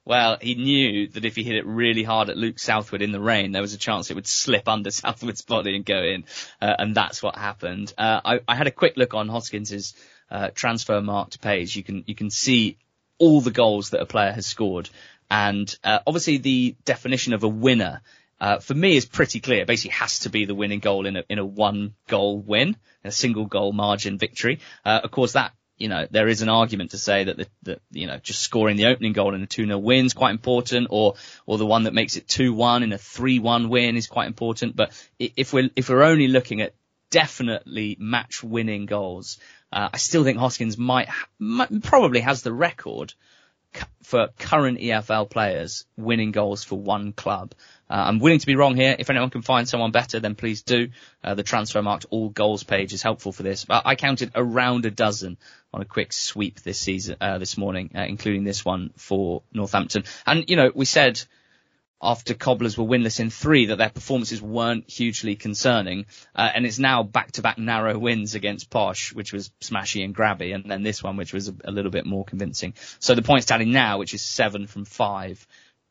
Well, he knew that if he hit it really hard at Luke Southwood in the rain, there was a chance it would slip under Southwood's body and go in, uh, and that's what happened. Uh, I, I had a quick look on Hoskins's uh, Transfermarkt page. You can you can see all the goals that a player has scored, and uh, obviously the definition of a winner. Uh, for me is pretty clear. It basically has to be the winning goal in a, in a one goal win, a single goal margin victory. Uh, of course that you know, there is an argument to say that the, the you know, just scoring the opening goal in a 2-0 win is quite important, or, or the one that makes it 2-1 in a 3-1 win is quite important. But if we're, if we're only looking at definitely match winning goals, uh, I still think Hoskins might, might, probably has the record for current EFL players winning goals for one club. Uh, I'm willing to be wrong here. If anyone can find someone better, then please do. Uh, the Transfermarkt all goals page is helpful for this. But I counted around a dozen on a quick sweep this season, uh, this morning, uh, including this one for Northampton. And, you know, we said after Cobblers were winless in three that their performances weren't hugely concerning. Uh, and it's now back-to-back narrow wins against Posh, which was smashy and grabby, and then this one, which was a, a little bit more convincing. So the points tally now, which is seven from five,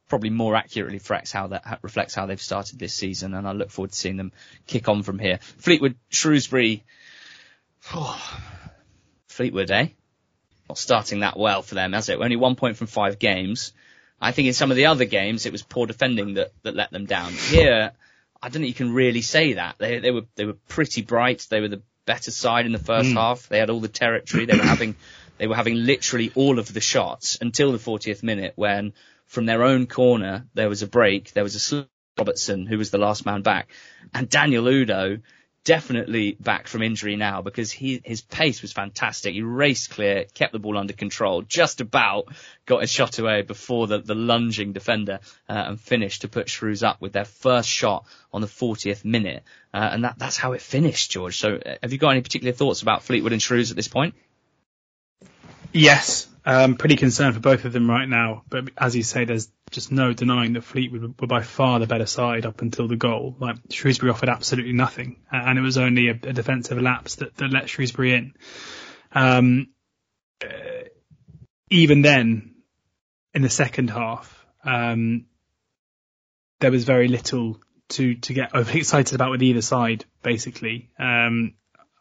probably more accurately reflects how that reflects how they've started this season, and I look forward to seeing them kick on from here. Fleetwood, Shrewsbury, Fleetwood, eh? Not starting that well for them, has it? Only one point from five games. I think in some of the other games it was poor defending that, that let them down. Here, I don't think you can really say that. They they were they were pretty bright. They were the better side in the first hmm. half. They had all the territory. They were having they were having literally all of the shots until the 40th minute when from their own corner there was a break, there was a Robertson who was the last man back, and Daniel Udoh definitely back from injury now because he his pace was fantastic. He raced clear, kept the ball under control, just about got his shot away before the, the lunging defender uh, and finished to put Shrews up with their first shot on the 40th minute. Uh, and that that's how it finished, George. So uh, have you got any particular thoughts about Fleetwood and Shrews at this point? Yes, I'm pretty concerned for both of them right now. But as you say, there's just no denying that Fleetwood were by far the better side up until the goal. Like Shrewsbury offered absolutely nothing, and it was only a, a defensive lapse that, that, let Shrewsbury in. Um, uh, even then, in the second half, um, there was very little to to get overexcited about with either side. Basically, um,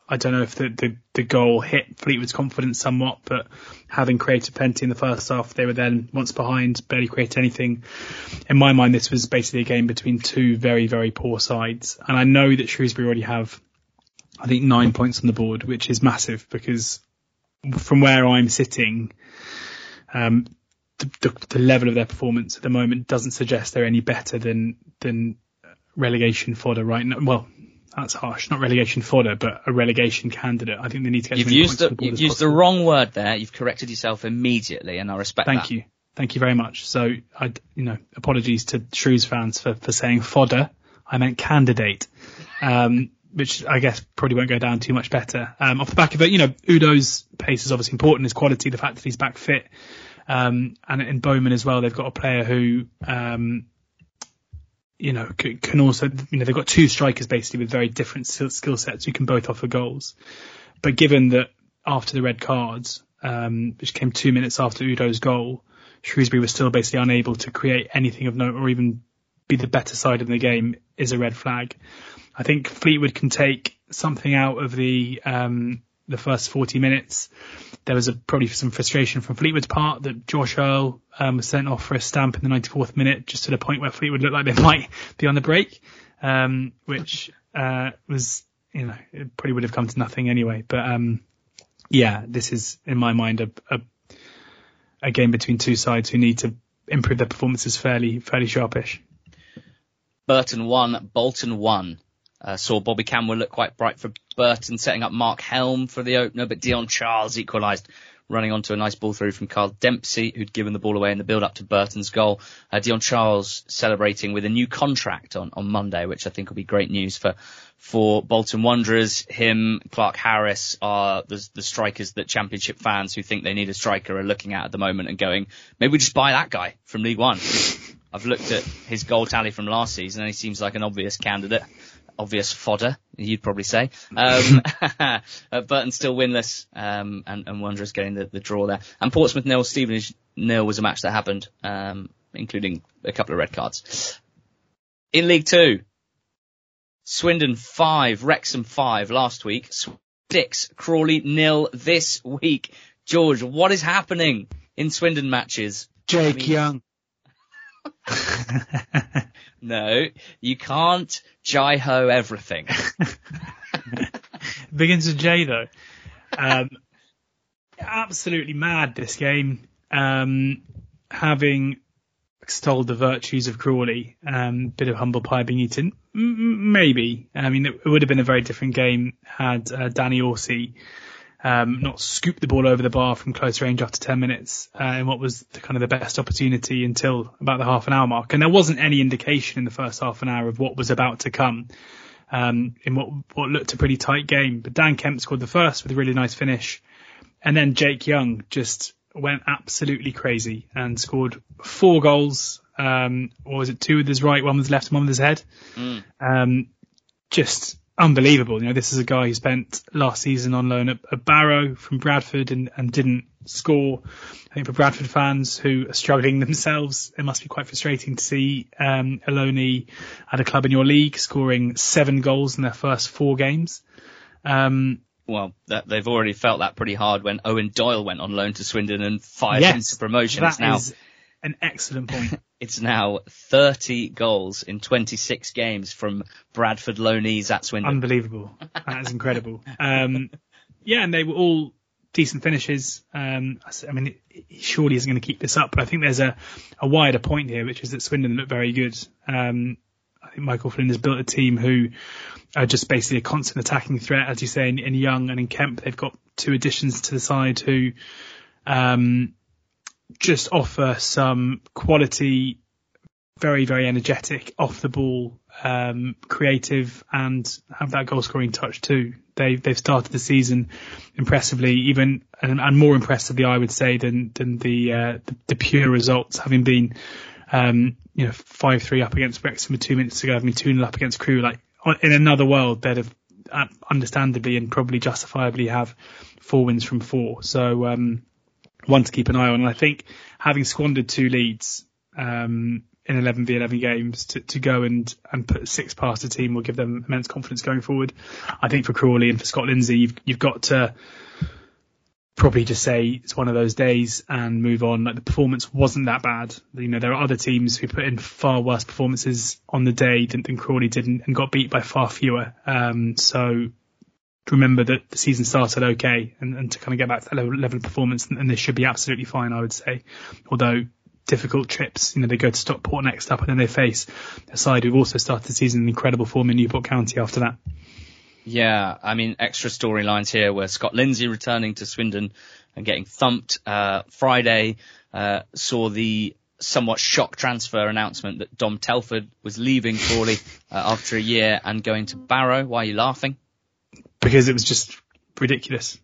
I don't know if the, the, the, goal hit Fleetwood's confidence somewhat, but having created plenty in the first half, they were then once behind, barely create anything. In my mind, this was basically a game between two very, very poor sides. And I know that Shrewsbury already have, I think, nine points on the board, which is massive because from where I'm sitting, um, the, the, the level of their performance at the moment doesn't suggest they're any better than, than relegation fodder right now. Well, that's harsh. Not relegation fodder, but a relegation candidate. I think they need to get. You've used the, the you've used the wrong word there. You've corrected yourself immediately, and I respect that. Thank that. you. Thank you very much. So, I, you know, apologies to Shrews fans for, for saying fodder. I meant candidate, um, which I guess probably won't go down too much better. Um, off the back of it, you know, Udoh's pace is obviously important. His quality, the fact that he's back fit, um, and in Bowman as well, they've got a player who, um, you know, can also, you know, they've got two strikers basically with very different skill sets who can both offer goals. But given that after the red cards, um, which came two minutes after Udoh's goal, Shrewsbury was still basically unable to create anything of note or even be the better side in the game is a red flag. I think Fleetwood can take something out of the um, the first 40 minutes. There was a, probably some frustration from Fleetwood's part that Josh Earl um, was sent off for a stamp in the 94th minute, just to the point where Fleetwood looked like they might be on the break, um, which uh, was, you know, it probably would have come to nothing anyway. But um, yeah, this is in my mind a, a, a game between two sides who need to improve their performances fairly fairly sharpish. Burton won, Bolton won. Uh, saw Bobby Kamwa look quite bright for Burton, setting up Mark Helm for the opener, but Dion Charles equalised, running onto a nice ball through from Carl Dempsey, who'd given the ball away in the build-up to Burton's goal. Uh, Dion Charles celebrating with a new contract on, on Monday, which I think will be great news for for Bolton Wanderers. Him, Clarke-Harris are the, the strikers that Championship fans who think they need a striker are looking at at the moment and going, maybe we just buy that guy from League One. I've looked at his goal tally from last season and he seems like an obvious candidate obvious fodder, you'd probably say. Um, Burton still winless, um, and, and Wanderers getting the, the, draw there. And Portsmouth nil, Stevenage nil was a match that happened, um, including a couple of red cards. In League Two, Swindon five, Wrexham five last week. Six, Crawley nil this week. George, what is happening in Swindon matches? Jake I mean, Young. no, you can't jai ho everything. Begins with J though. Um, absolutely mad this game. Um, having extolled the virtues of Crawley, um, bit of humble pie being eaten, maybe. I mean, it, would have been a very different game had uh, Danny Orsi um, not scoop the ball over the bar from close range after 10 minutes uh, in what was the, kind of the best opportunity until about the half an hour mark. And there wasn't any indication in the first half an hour of what was about to come um, in what, what looked a pretty tight game. But Dan Kemp scored the first with a really nice finish. And then Jake Young just went absolutely crazy and scored four goals. Um, or was it two with his right, one with his left, and one with his head? Mm. Um, just unbelievable. You know, this is a guy who spent last season on loan at, at Barrow from Bradford and, and didn't score. I think for Bradford fans who are struggling themselves, it must be quite frustrating to see um, Aloni at a club in your league scoring seven goals in their first four games. Um, well, that, they've already felt that pretty hard when Eoin Doyle went on loan to Swindon and fired yes, into promotion. That now, is an excellent point. It's now 30 goals in 26 games from Bradford loanees at Swindon. Unbelievable. That is incredible. Um, yeah, and they were all decent finishes. Um, I mean, he surely isn't going to keep this up, but I think there's a, a wider point here, which is that Swindon look very good. Um, I think Michael Flynn has built a team who are just basically a constant attacking threat, as you say, in, in Young and in Kemp. They've got two additions to the side who um, just offer some quality, very, very energetic, off the ball, um, creative, and have that goal scoring touch too. They, they've started the season impressively, even and, and more impressively, I would say, than than the uh, the, the, pure results, having been um, you know five three up against Wrexham two minutes ago, having two 0 up against Crewe. Like in another world, they'd have uh, understandably and probably justifiably have four wins from four. So um, one to keep an eye on. And I think having squandered two leads um, in 11 v 11 games to, to go and, and put six past a team will give them immense confidence going forward. I think for Crawley and for Scott Lindsey, you've, you've got to probably just say it's one of those days and move on. Like the performance wasn't that bad. You know, there are other teams who put in far worse performances on the day than, than Crawley did and, and got beat by far fewer. Um, so remember that the season started okay and, and to kind of get back to that level, of performance and, and should be absolutely fine, I would say. Although difficult trips, you know, they go to Stockport next up and then they face a side who've also started the season in incredible form in Newport County after that. Yeah, I mean, extra storylines here where Scott Lindsey returning to Swindon and getting thumped. Uh, Friday, uh, saw the somewhat shock transfer announcement that Dom Telford was leaving Crawley uh, after a year and going to Barrow. Why are you laughing? Because it was just ridiculous.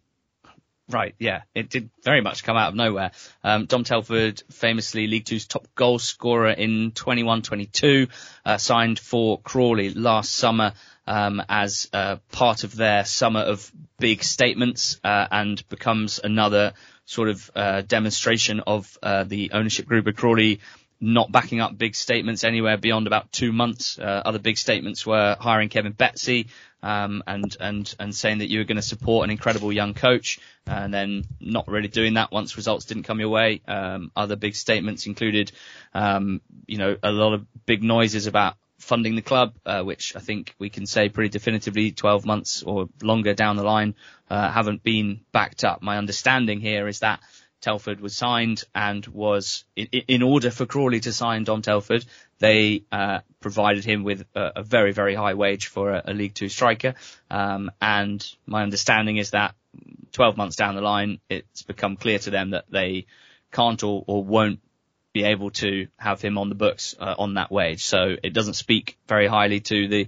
Right, yeah, it did very much come out of nowhere. Um, Dom Telford, famously League Two's top goal scorer in 21-22, uh, signed for Crawley last summer um, as uh, part of their summer of big statements, uh, and becomes another sort of uh, demonstration of uh, the ownership group of Crawley not backing up big statements anywhere beyond about two months. Uh, other big statements were hiring Kevin Betsy um, and and and saying that you were going to support an incredible young coach, and then not really doing that once results didn't come your way. Um, other big statements included, um, you know, a lot of big noises about funding the club, uh, which I think we can say pretty definitively 12 months or longer down the line uh, haven't been backed up. My understanding here is that Telford was signed and was in, in order for Crawley to sign Dom Telford, they uh, provided him with a, a, very very high wage for a, a League Two striker. Um, and my understanding is that 12 months down the line, it's become clear to them that they can't or, or won't be able to have him on the books uh, on that wage. So it doesn't speak very highly to the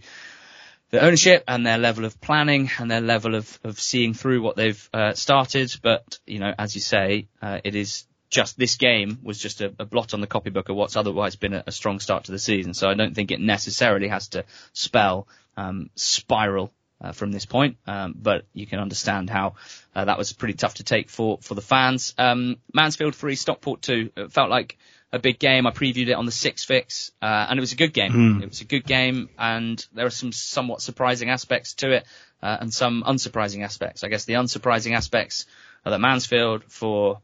the ownership and their level of planning and their level of, of seeing through what they've uh, started. But, you know, as you say, uh, it is just this game was just a, a, blot on the copybook of what's otherwise been a, a, strong start to the season. So I don't think it necessarily has to spell um, spiral uh, from this point. Um, but you can understand how uh, that was pretty tough to take for for the fans. Um, Mansfield three, Stockport two. It felt like a big game. I previewed it on the six fix, uh, and it was a good game. Mm. It was a good game, and there are some somewhat surprising aspects to it, uh, and some unsurprising aspects. I guess the unsurprising aspects are that Mansfield, for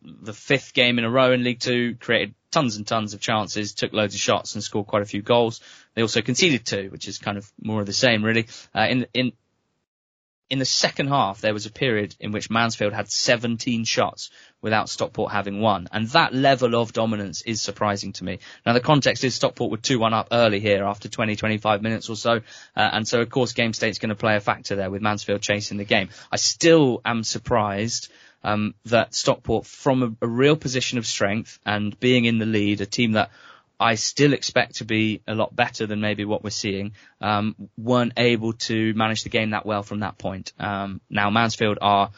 the fifth game in a row in League Two, created tons and tons of chances, took loads of shots, and scored quite a few goals. They also conceded two, which is kind of more of the same, really. Uh, in in in the second half, there was a period in which Mansfield had 17 shots without Stockport having one. And that level of dominance is surprising to me. Now, the context is Stockport were 2-1 up early here after 20, 25 minutes or so. Uh, and so, of course, game state's going to play a factor there with Mansfield chasing the game. I still am surprised um, that Stockport, from a, a real position of strength and being in the lead, a team that I still expect to be a lot better than maybe what we're seeing, um, weren't able to manage the game that well from that point. Um, now Mansfield are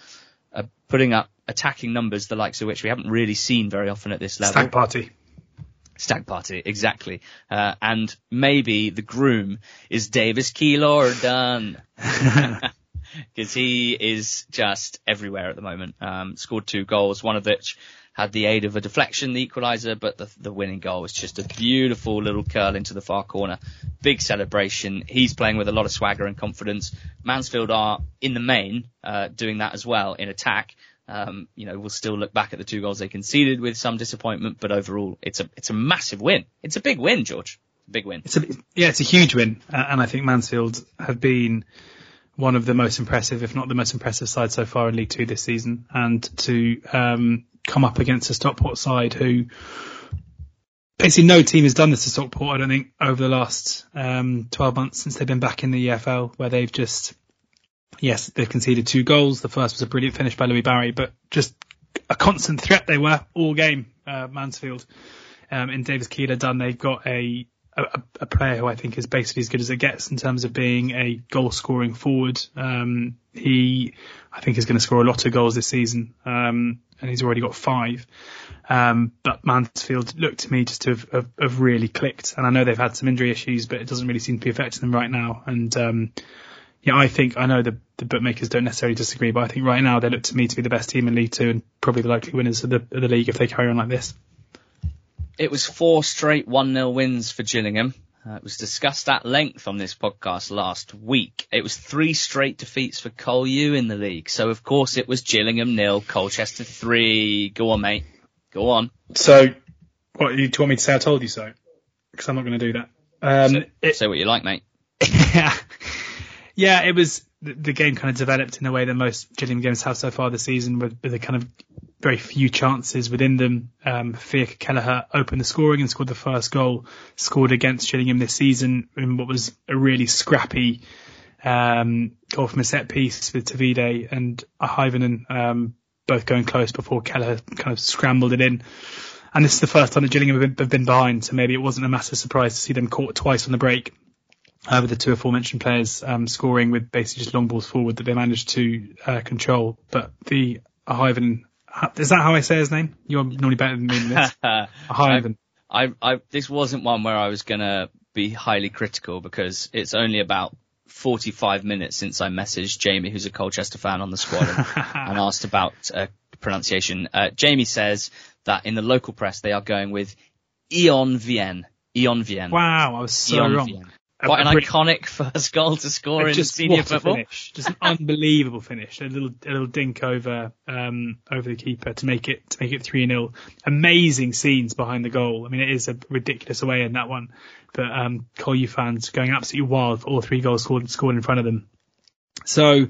uh, putting up attacking numbers, the likes of which we haven't really seen very often at this level. Stag party. Stag party, exactly. Uh, and maybe the groom is Davis Keillor-Dunn. Because he is just everywhere at the moment. Um, scored two goals, one of which had the aid of a deflection, the equaliser, but the, the winning goal was just a beautiful little curl into the far corner. Big celebration. He's playing with a lot of swagger and confidence. Mansfield are, in the main, uh, doing that as well in attack. Um, you know, we'll still look back at the two goals they conceded with some disappointment, but overall, it's a it's a massive win. It's a big win, George. Big win. It's a yeah, it's a huge win, uh, and I think Mansfield have been one of the most impressive, if not the most impressive side so far in League Two this season, and to um, come up against a Stockport side who basically no team has done this to Stockport. I don't think over the last um, 12 months since they've been back in the EFL, where they've just yes they've conceded two goals. The first was a brilliant finish by Louie Barry, but just a constant threat they were all game. Uh, Mansfield um, in Davis Keillor-Dunn. They've got a a, a, player who I think is basically as good as it gets in terms of being a goal scoring forward. Um, he, I think, is going to score a lot of goals this season, um, and he's already got five. Um, but Mansfield looked to me just to have, have, have, really clicked, and I know they've had some injury issues, but it doesn't really seem to be affecting them right now. And um, yeah, I think I know the, the bookmakers don't necessarily disagree, but I think right now they look to me to be the best team in League Two and probably the likely winners of the, of the league if they carry on like this. It was four straight 1-0 wins for Gillingham. Uh, it was discussed at length on this podcast last week. It was three straight defeats for Col U in the league. So of course it was Gillingham nil, Colchester three. Go on, mate. Go on. So, what, you want me to say I told you so? Because I'm not going to do that. Um, say, it, say what you like, mate. yeah. Yeah, it was, the game kind of developed in a way that most Gillingham games have so far this season with, with a kind of very few chances within them. Um, Fiacre Kelleher opened the scoring and scored the first goal, scored against Gillingham this season in what was a really scrappy um, goal from a set piece with Tavide and Ahivanen um, both going close before Kelleher kind of scrambled it in. And this is the first time that Gillingham have been, have been behind, so maybe it wasn't a massive surprise to see them caught twice on the break. Uh, with the two aforementioned players um, scoring with basically just long balls forward that they managed to uh, control. But the Ahivanen is that how I say his name? You're normally better than me in this. Ivan. I, I, this wasn't one where I was gonna be highly critical because it's only about 45 minutes since I messaged Jamie, who's a Colchester fan on the squad, and, and asked about uh, pronunciation. Uh, Jamie says that in the local press they are going with Ion Vien. Ion Vien. Wow, I was so Ion wrong. Vien. Quite an iconic first goal to score in just senior football. Finish. Just an unbelievable finish. A little a little dink over um, over the keeper to make it to make it three 0 Amazing scenes behind the goal. I mean, it is a ridiculous away in that one, but um, fans going absolutely wild. For all three goals scored scored in front of them. So,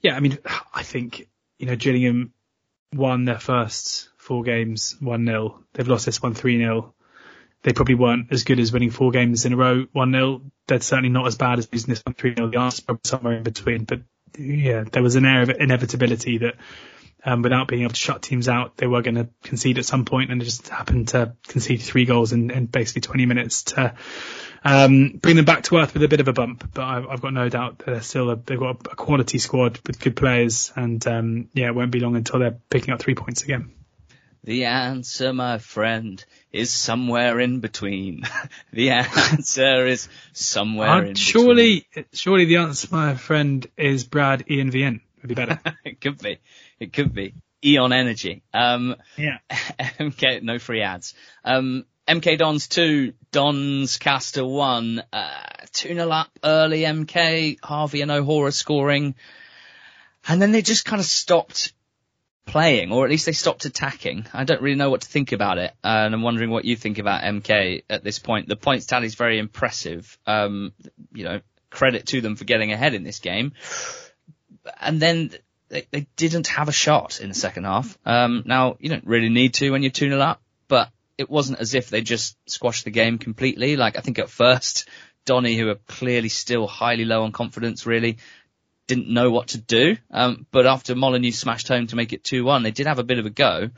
yeah, I mean, I think you know Gillingham won their first four games one 0 They've lost this one three 0 they probably weren't as good as winning four games in a row, 1-0. They're certainly not as bad as losing this one 3-0. The answer's probably somewhere in between. But yeah, there was an air of inevitability that um, without being able to shut teams out, they were going to concede at some point, and they just happened to concede three goals in, in basically 20 minutes to um, bring them back to earth with a bit of a bump. But I've, I've got no doubt that they're still a, they've got a quality squad with good players, and um, yeah, it won't be long until they're picking up three points again. The answer, my friend, is somewhere in between. the answer is somewhere uh, in surely, between. Surely surely the answer, my friend, is Brad Ihionvien. Would be better. it could be. It could be. Eon Energy. Um, yeah. MK, no free ads. Um, MK Dons 2, Doncaster 1, uh, 2-0 up early MK, Harvey and O'Hora scoring. And then they just kind of stopped playing, or at least they stopped attacking. I don't really know what to think about it, and I'm wondering what you think about MK at this point. The points tally is very impressive. Um, you know, credit to them for getting ahead in this game. And then they, they didn't have a shot in the second half. Um, now you don't really need to when you're 2 0 up, but it wasn't as if they just squashed the game completely. Like I think at first, Donny, who are clearly still highly low on confidence, really didn't know what to do. Um, but after Molyneux smashed home to make it 2-1, they did have a bit of a go.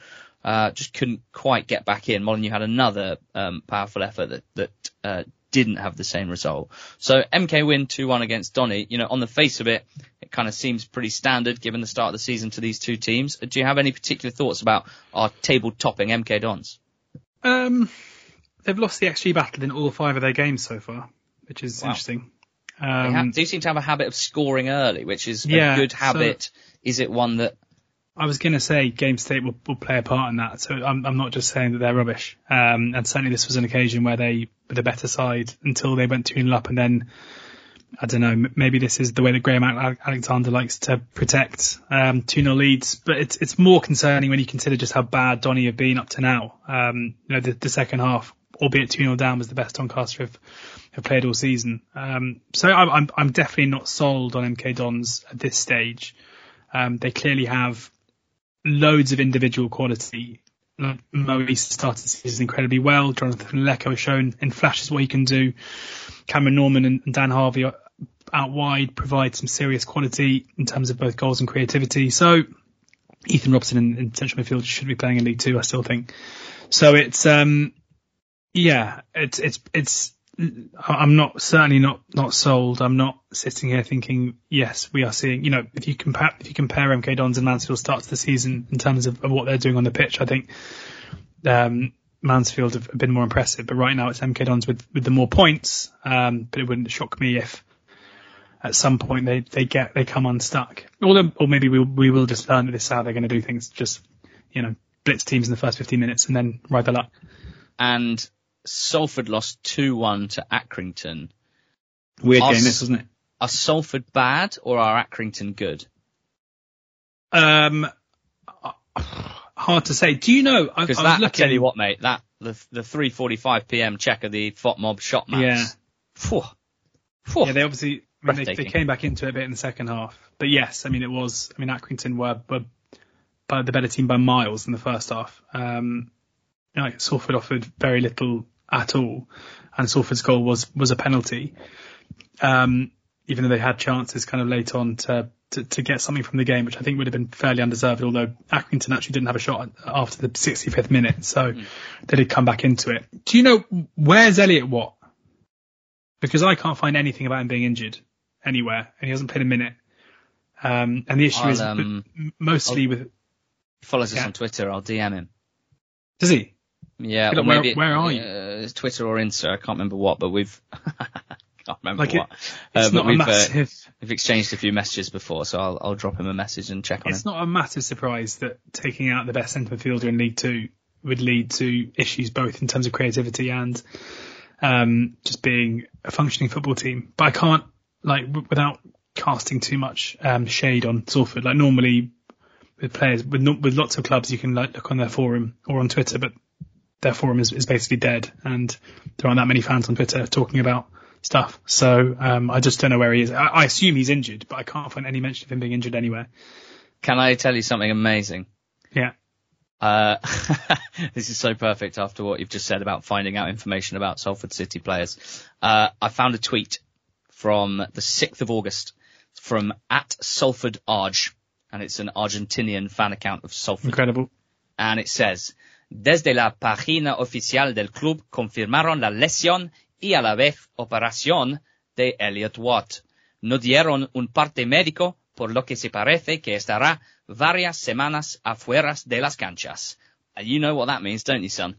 Uh, just couldn't quite get back in. Molyneux had another um, powerful effort that that uh, didn't have the same result. So MK win 2-1 against Donny. You know, on the face of it, it kind of seems pretty standard given the start of the season to these two teams. Do you have any particular thoughts about our table topping MK Dons? Um, they've lost the XG battle in all five of their games so far, which is wow. interesting. Um, they have, do seem to have a habit of scoring early, which is yeah, a good habit. So is it one that? I was going to say game state will, will, play a part in that. So I'm, I'm not just saying that they're rubbish. Um, and certainly this was an occasion where they were the better side until they went 2 0 up and then I don't know, maybe this is the way that Graham Alexander likes to protect um, 2 0 leads, but it's it's more concerning when you consider just how bad Donny have been up to now. Um, you know, the, the second half albeit 2 0 down, was the best Doncaster have, have played all season. Um, so I'm, I'm, definitely not sold on MK Dons at this stage. Um, they clearly have loads of individual quality. Like Mo Eisa started the season incredibly well. Jonathan Leko has shown in flashes what he can do. Cameron Norman and, and Dan Harvey out wide provide some serious quality in terms of both goals and creativity. So Ethan Robson in, in central midfield should be playing in League Two, I still think. So it's um yeah, it's it's it's I'm not certainly not not sold. I'm not sitting here thinking yes, we are seeing. You know, if you compare if you compare MK Dons and Mansfield starts the season in terms of, of what they're doing on the pitch, I think um, Mansfield have been more impressive. But right now it's MK Dons with with the more points. Um, but it wouldn't shock me if at some point they they get they come unstuck. Or or maybe we we will just learn that this is how they're going to do things. Just you know blitz teams in the first 15 minutes and then ride the luck. And Salford lost 2-1 to Accrington. Weird Are game, this wasn't it? Are Salford bad or are Accrington good? Um, hard to say. Do you know? I, I Because was that, I looking. tell you what, mate, that the the 3:45 p.m. check of the FOTMob shot maps. Yeah. Phew. Phew. Yeah, they obviously I mean, they, they came back into it a bit in the second half. But yes, I mean it was. I mean Accrington were were by the better team by miles in the first half. Um, you know, like Salford offered very little at all, and Salford's goal was was a penalty. Um, even though they had chances kind of late on to, to to get something from the game, which I think would have been fairly undeserved. Although Accrington actually didn't have a shot after the 65th minute, so they did come back into it. Do you know where's Elliot Watt? Because I can't find anything about him being injured anywhere, and he hasn't played a minute. Um, and the issue I'll, is um, mostly with He follows us on Twitter. I'll DM him. does he? Yeah, or where- maybe where are you? Uh, it's Twitter or Insta. I can't remember what, but we've can't remember Like it- what. It's Uh, not we've, uh, massive. we've exchanged a few messages before, so I'll I'll drop him a message and check on It's him. not a massive surprise that taking out the best centre midfielder in League Two would lead to issues both in terms of creativity and um, just being a functioning football team. But I can't like w- without casting too much um, shade on Salford. Like normally with players with with lots of clubs, you can like look on their forum or on Twitter, but their forum is, is basically dead, and there aren't that many fans on Twitter talking about stuff. So um, I just don't know where he is. I, I assume he's injured, but I can't find any mention of him being injured anywhere. Can I tell you something amazing? Yeah. Uh, this is so perfect after what you've just said about finding out information about Salford City players. Uh, I found a tweet from the 6th of August from at Salford Arge, and it's an Argentinian fan account of Salford. Incredible. and it says, Desde la página oficial del club confirmaron la lesión y a la vez operación de Elliot Watt. No dieron un parte médico, por lo que se parece que estará varias semanas afuera de las canchas. And you know what that means, don't you, son?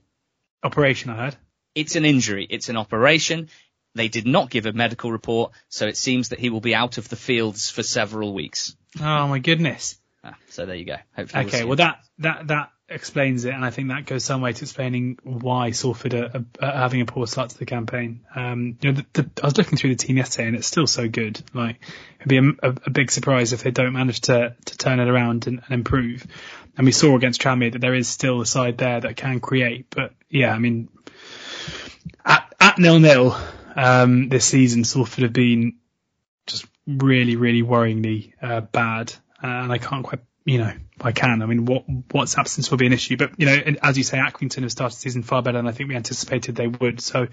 Operation, I heard. It's an injury. It's an operation. They did not give a medical report, so it seems that he will be out of the fields for several weeks. Oh my goodness. Ah, so there you go. Hopefully we'll Okay, well that that that explains it, and I think that goes some way to explaining why Salford are, are, having a poor start to the campaign. Um, you know, the, the, I was looking through the team yesterday, and it's still so good. Like, it'd be a, a, a big surprise if they don't manage to to turn it around and, and improve. And we saw against Tranmere that there is still a side there that can create. But yeah, I mean, at at nil nil um, this season, Salford have been just really, really worryingly uh, bad, uh, and I can't quite, you know, I can. I mean, what what's absence will be an issue, but you know, as you say, Accrington have started the season far better than I think we anticipated they would. So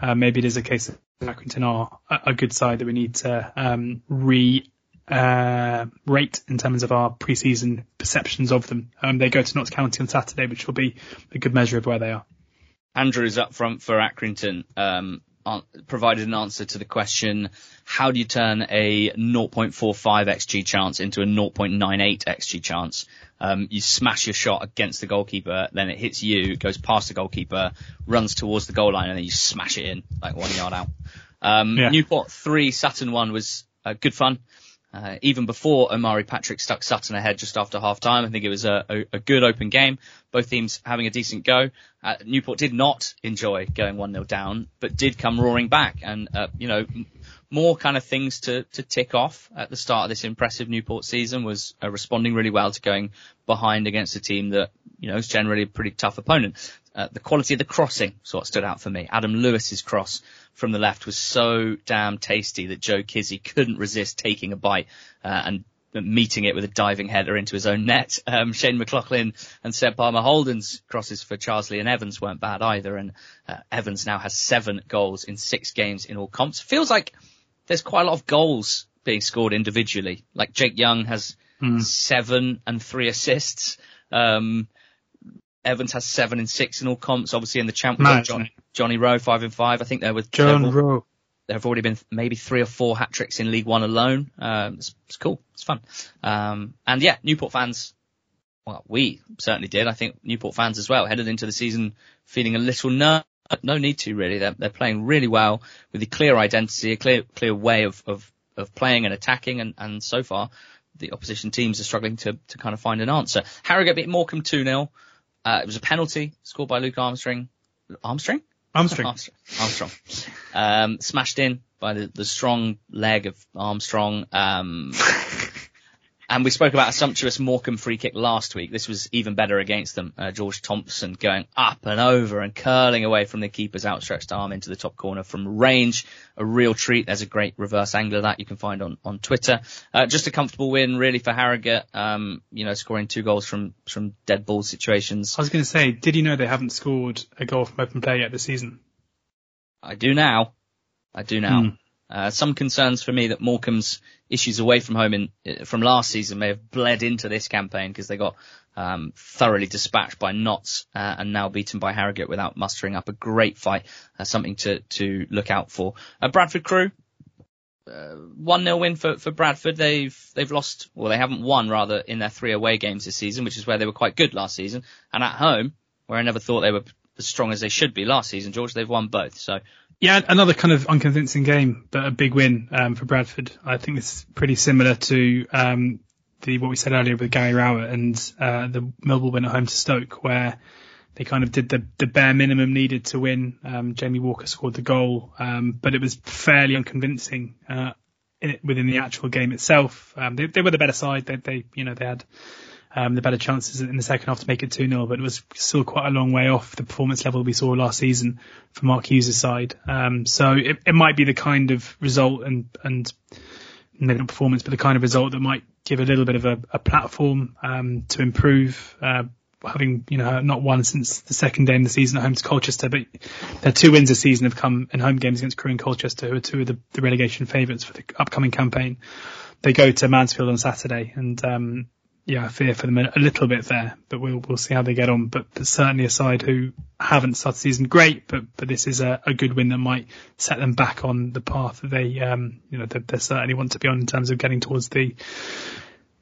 uh, maybe it is a case that Accrington are a, a good side that we need to um, re. Uh, rate in terms of our pre-season perceptions of them. Um, they go to Notts County on Saturday, which will be a good measure of where they are. Andrews up front for Accrington um, provided an answer to the question: How do you turn a 0.45 xG chance into a 0.98 xG chance? Um, you smash your shot against the goalkeeper, then it hits you, goes past the goalkeeper, runs towards the goal line, and then you smash it in like one yard out. Um, Yeah. Newport three, Sutton one was uh, good fun. Uh, even before Omari Patrick stuck Sutton ahead just after half time, I think it was a, a, a good open game. Both teams having a decent go. Uh, Newport did not enjoy going 1-0 down, but did come roaring back and, uh, you know, more kind of things to, to tick off at the start of this impressive Newport season was uh, responding really well to going behind against a team that, you know, is generally a pretty tough opponent. uh, the quality of the crossing is what stood out for me. Adam Lewis's cross from the left was so damn tasty that Joe Kizzi couldn't resist taking a bite uh, and meeting it with a diving header into his own net. Um, Shane McLoughlin and Seb Palmer Houlden's crosses for Charsley and Evans weren't bad either. And uh, Evans now has seven goals in six games in all comps. Feels like there's quite a lot of goals being scored individually. Like Jake Young has mm. seven and three assists. Um, Evans has seven and six in all comps. Obviously in the champion, John, Johnny Rowe five and five. I think they're with John Rowe there have already been maybe three or four hat tricks in League One alone. Um, it's, it's, cool. It's fun. Um, and yeah, Newport fans, well, we certainly did. I think Newport fans as well headed into the season feeling a little nervous. No need to really. They're, they're playing really well with a clear identity, a clear, clear way of, of, of playing and attacking. And, and so far the opposition teams are struggling to, to kind of find an answer. Harrogate beat Morecambe 2-0. Uh, it was a penalty scored by Luke Armstrong. Armstrong? Armstrong. Armstrong. Armstrong. Um, smashed in by the, the strong leg of Armstrong. Um, and we spoke about a sumptuous Morecambe free kick last week. This was even better against them. Uh, George Thompson going up and over and curling away from the keeper's outstretched arm into the top corner from range. A real treat. There's a great reverse angle of that you can find on, on Twitter. Uh, just a comfortable win really for Harrogate. Um, you know, scoring two goals from, from dead ball situations. I was going to say, did you know they haven't scored a goal from open play yet this season? I do now. I do now. Mm. Uh, some concerns for me that Morecambe's issues away from home in, uh, from last season may have bled into this campaign because they got um, thoroughly dispatched by Notts uh, and now beaten by Harrogate without mustering up a great fight. Uh, something to to look out for. Uh, Bradford Crewe. Uh, one 0 win for, for Bradford. They've they've lost, well, they haven't won rather in their three away games this season, which is where they were quite good last season. And at home, where I never thought they were as strong as they should be last season, George, they've won both. So yeah, another kind of unconvincing game, but a big win um, for Bradford. I think it's pretty similar to um, the what we said earlier with Gary Rowett and uh, the Millwall win at home to Stoke, where they kind of did the, the bare minimum needed to win. Um, Jamie Walker scored the goal, um, but it was fairly unconvincing uh, in, within the actual game itself. Um, they, they, were the better side. They, they you know, they had um, the better chances in the second half to make it 2-0, but it was still quite a long way off the performance level we saw last season from Mark Hughes' side. Um, so it, it might be the kind of result and, and maybe not performance, but the kind of result that might give a little bit of a, a platform, um, to improve, uh, having, you know, not won since the second day in the season at home to Colchester, but their two wins this season have come in home games against Crewe and Colchester, who are two of the, the relegation favourites for the upcoming campaign. They go to Mansfield on Saturday and, um, yeah, I fear for them a, little bit there, but we'll we'll see how they get on. But, but certainly a side who haven't started season great, but but this is a, a, good win that might set them back on the path that they um you know they, they certainly want to be on in terms of getting towards the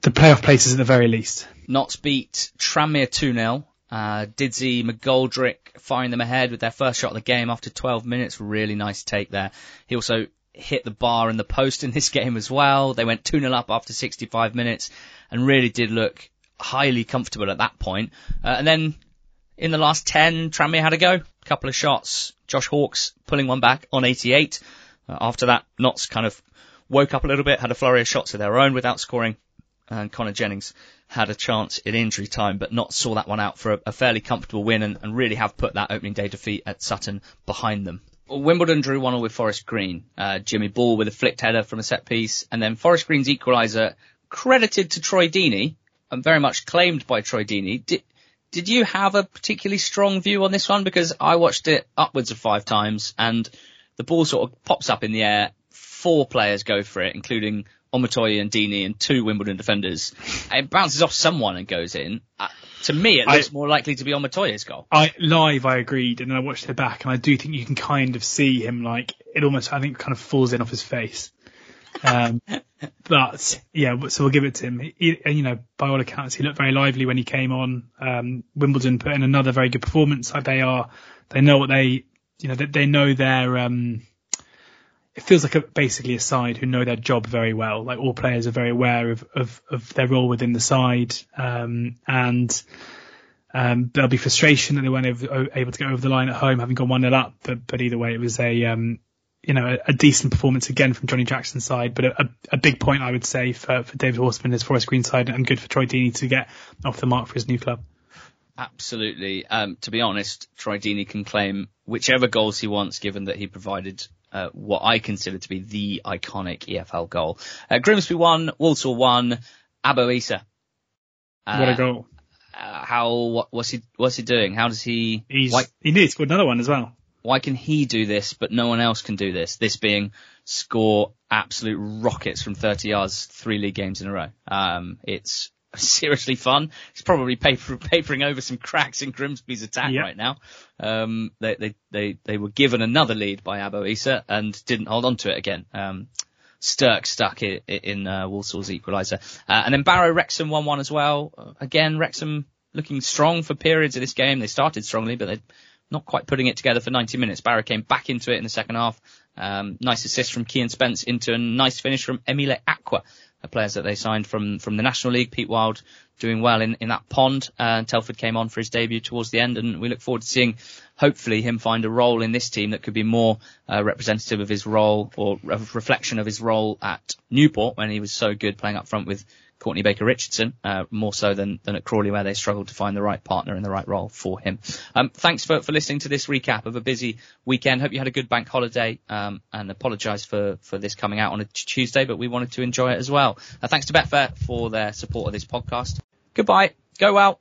the playoff places at the very least. Notts beat Tranmere 2-0. Uh, Diddy McGoldrick firing them ahead with their first shot of the game after 12 minutes. Really nice take there. He also hit the bar and the post in this game as well. They went 2-0 up after 65 minutes and really did look highly comfortable at that point. Uh, and then in the last 10, Tranmere had a go. A couple of shots. Josh Hawkes pulling one back on 88. Uh, after that, Notts kind of woke up a little bit, had a flurry of shots of their own without scoring. And Connor Jennings had a chance in injury time, but not saw that one out for a, a fairly comfortable win and, and, really have put that opening day defeat at Sutton behind them. Wimbledon drew one all with Forest Green. Uh, Jimmy Ball with a flicked header from a set piece, and then Forest Green's equaliser credited to Troy Deeney and very much claimed by Troy Deeney. Did, did you have a particularly strong view on this one? Because I watched it upwards of five times and the ball sort of pops up in the air. Four players go for it, including Omotoye and Deeney and two Wimbledon defenders. It bounces off someone and goes in. Uh, to me, it looks I, more likely to be Omotoye's goal. I live, I agreed, and then I watched it back, and I do think you can kind of see him like it almost. I think kind of falls in off his face. Um, but yeah, so we'll give it to him. He, you know, by all accounts, he looked very lively when he came on. Um, Wimbledon put in another very good performance. Like They are, they know what they, you know, they, they know their, um, it feels like a, basically a side who know their job very well. Like all players are very aware of, of, of their role within the side. Um, and, um, there'll be frustration that they weren't able, to get over the line at home, having gone one 0 up. But, but either way, it was a, um, you know, a, a, decent performance again from Johnny Jackson's side, but a, a, big point I would say for, for David Horseman, his Forest Green side, and good for Troy Deeney to get off the mark for his new club. Absolutely. Um, to be honest, Troy Deeney can claim whichever goals he wants, given that he provided uh, what I consider to be the iconic EFL goal. Uh, Grimsby won, Walsall won, Abo Eisa. Uh, what a goal! Uh, how what, what's he what's he doing? How does he? He's why, he nearly scored another one as well. Why can he do this, but no one else can do this? This being score absolute rockets from 30 yards, three league games in a row. Um, it's seriously fun. It's probably paper, papering over some cracks in Grimsby's attack yep. right now. Um, they, they, they, they were given another lead by Abo Eisa and didn't hold on to it again. Um, Stirk stuck in, in uh, Walsall's equaliser. Uh, and then Barrow Wrexham 1-1 as well. Uh, again, Wrexham looking strong for periods of this game. They started strongly, but they're not quite putting it together for 90 minutes. Barrow came back into it in the second half. Um, nice assist from Kian Spence into a nice finish from Emile Acquah players that they signed from from the National League. Pete Wild doing well in, in that pond. Uh, Telford came on for his debut towards the end, and we look forward to seeing hopefully him find a role in this team that could be more uh, representative of his role or a reflection of his role at Newport when he was so good playing up front with Courtney Baker Richardson, uh, more so than, than at Crawley where they struggled to find the right partner in the right role for him. Um, thanks for, for listening to this recap of a busy weekend. Hope you had a good bank holiday, um, and apologise for, for this coming out on a Tuesday, but we wanted to enjoy it as well. Uh, thanks to Betfair for their support of this podcast. Goodbye. Go well.